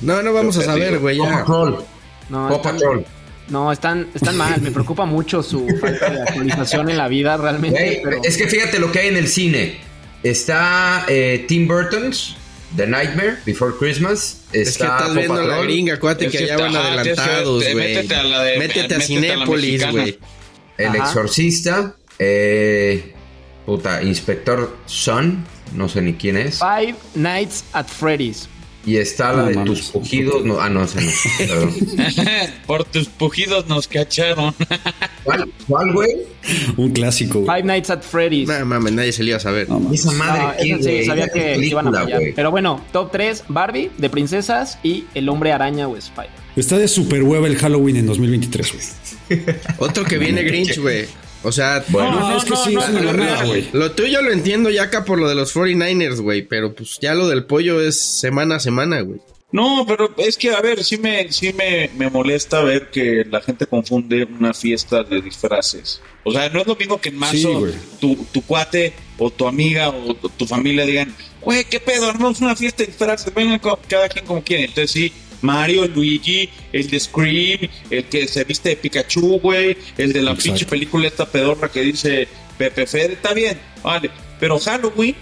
No, no vamos a saber, güey. Ya. Patrol. No, Patrol. No están, están mal. Me preocupa mucho su falta de actualización en la vida realmente. Pero- Es que fíjate lo que hay en el cine. Está eh, Tim Burton's The Nightmare Before Christmas. Está Es que estás viendo la gringa, acuérdate Es que que allá van ah, adelantados, güey. métete a la de- Métete a Cinépolis, güey. El Ajá. Exorcista. Eh, puta, Inspector Sun. No sé ni quién es. Five Nights at Freddy's. Y está la No de mames. tus pujidos. No, ah, no, esa no. Perdón. [laughs] Por tus pujidos nos cacharon. ¿Cuál, cuál, güey? Un clásico. güey. Five Nights at Freddy's. No mames, nadie se le iba a saber. No. Esa madre. No, ¿qué, esa sí, sabía que iban a fallar. güey. Pero bueno, top 3, Barbie, de princesas y El Hombre Araña o Spider. Está de super hueva el Halloween en 2023, güey. Otro que viene Grinch, güey. O sea, Bueno. No, es que sí, es una güey. lo tuyo lo entiendo ya acá por lo de los 49ers, güey. Pero pues ya lo del pollo es semana a semana, güey. No, pero es que, a ver, sí me, sí me, me molesta ver que la gente confunde una fiesta de disfraces. O sea, no es lo mismo que en marzo Sí, tu, tu cuate o tu amiga o tu, familia digan, güey, ¿qué pedo? Armamos una fiesta de disfraces, vengan cada quien como quiere. Entonces sí, Mario, Luigi, el de Scream, el que se viste de Pikachu, güey, el de la Exacto. pinche película esta pedorra que dice Pepe Fede, está bien, vale. Pero Halloween,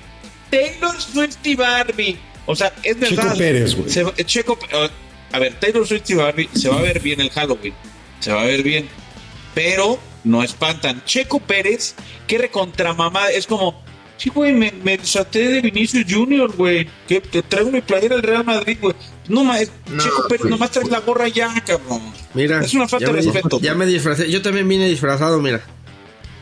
Taylor Swift y Barbie. O sea, es verdad. Checo Pérez, güey. Se eh, Checo, eh, a ver, Taylor Swift y Barbie se va a ver bien el Halloween. Se va a ver bien. Pero no espantan. Checo Pérez, qué recontra mamá. Es como, sí, güey, me, me desaté de Vinicius Junior, güey. Que te traigo mi playera del Real Madrid, güey. No, ma, es- No, Checo Pérez, güey. nomás traes la gorra ya, cabrón. Mira. Es una falta de respeto. Ya me disfracé. Yo también vine disfrazado, mira.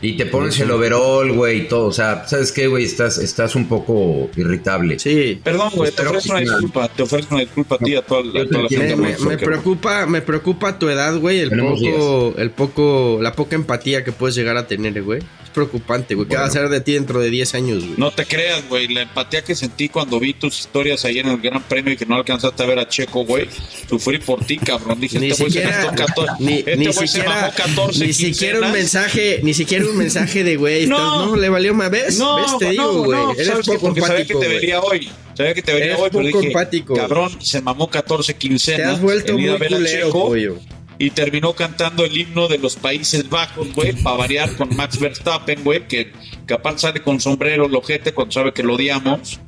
Y te pones el overall, güey, y todo. O sea, ¿sabes qué, güey? Estás, estás un poco irritable. Sí. Perdón, güey, te Espero ofrezco una disculpa. Te ofrezco una disculpa a ti y a toda, a toda la gente. Me, me- preocupa, me preocupa tu edad, güey, el Tenemos poco, el poco, la poca empatía que puedes llegar a tener, güey. Preocupante, güey. ¿Qué va a Bueno. hacer de ti dentro de 10 años, güey? No te creas, güey. La empatía que sentí cuando vi tus historias ayer en el Gran Premio y que no alcanzaste a ver a Checo, güey. Sufrí por ti, cabrón. Dije, Ni este güey se gastó 14. ni, este ni güey se siquiera, bajó 14 ni siquiera un quincenas. mensaje, ni siquiera un mensaje de, güey, estás- No. no, le valió más, ¿ves? No, ¿Ves? Te no, digo, güey, no, eres poco Porque sabía que te vería hoy. Sabía que te vería Eres hoy, pero dije, empático. cabrón, se mamó 14 quincenas. Te has vuelto muy ver a culero, Checo pollo. Y terminó cantando el himno de los Países Bajos, güey, para variar con Max Verstappen, güey, que capaz sale con sombrero, lojete, cuando sabe que lo odiamos.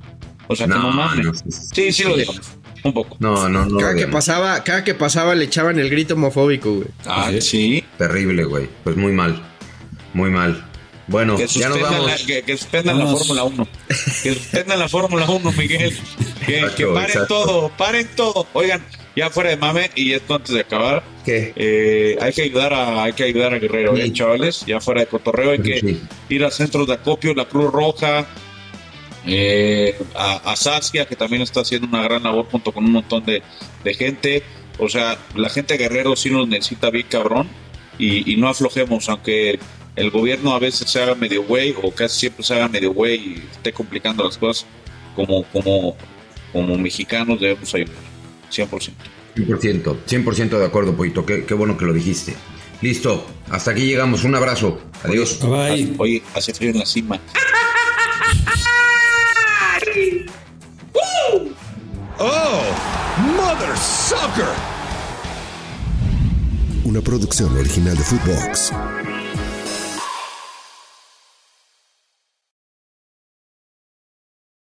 O sea, que no No, mames. no, sí, sí. Lo odiamos. Un poco. No, no, no. Cada que pasaba, cada que pasaba le echaban el grito homofóbico, güey. Ah, sí. Terrible, güey. Pues muy mal. Muy mal. Bueno, Que ya nos vamos. la, que, que suspendan la. Fórmula 1. Que suspendan la Fórmula 1, Miguel. [laughs] Que, Exacto, que paren exacto. todo, paren todo. Oigan, ya fuera de mame, y esto antes de acabar, eh, hay que ayudar a, hay que ayudar a Guerrero, ¿eh, chavales. Ya fuera de cotorreo, hay que Sí. ir a centros de acopio, la Cruz Roja, eh, a, a Saskia, que también está haciendo una gran labor junto con un montón de, de gente. O sea, la gente de Guerrero sí nos necesita bien cabrón y, y no aflojemos, aunque el gobierno a veces se haga medio güey o casi siempre se haga medio güey y esté complicando las cosas, como, como, como mexicanos debemos ayudar, 100%. 100%, 100% de acuerdo, Poito. Qué, qué bueno que lo dijiste. Listo. Hasta aquí llegamos. Un abrazo. Adiós. Bye bye. Oye, hace frío en la cima. [laughs] Mother Sucker. Una producción original de Footbox.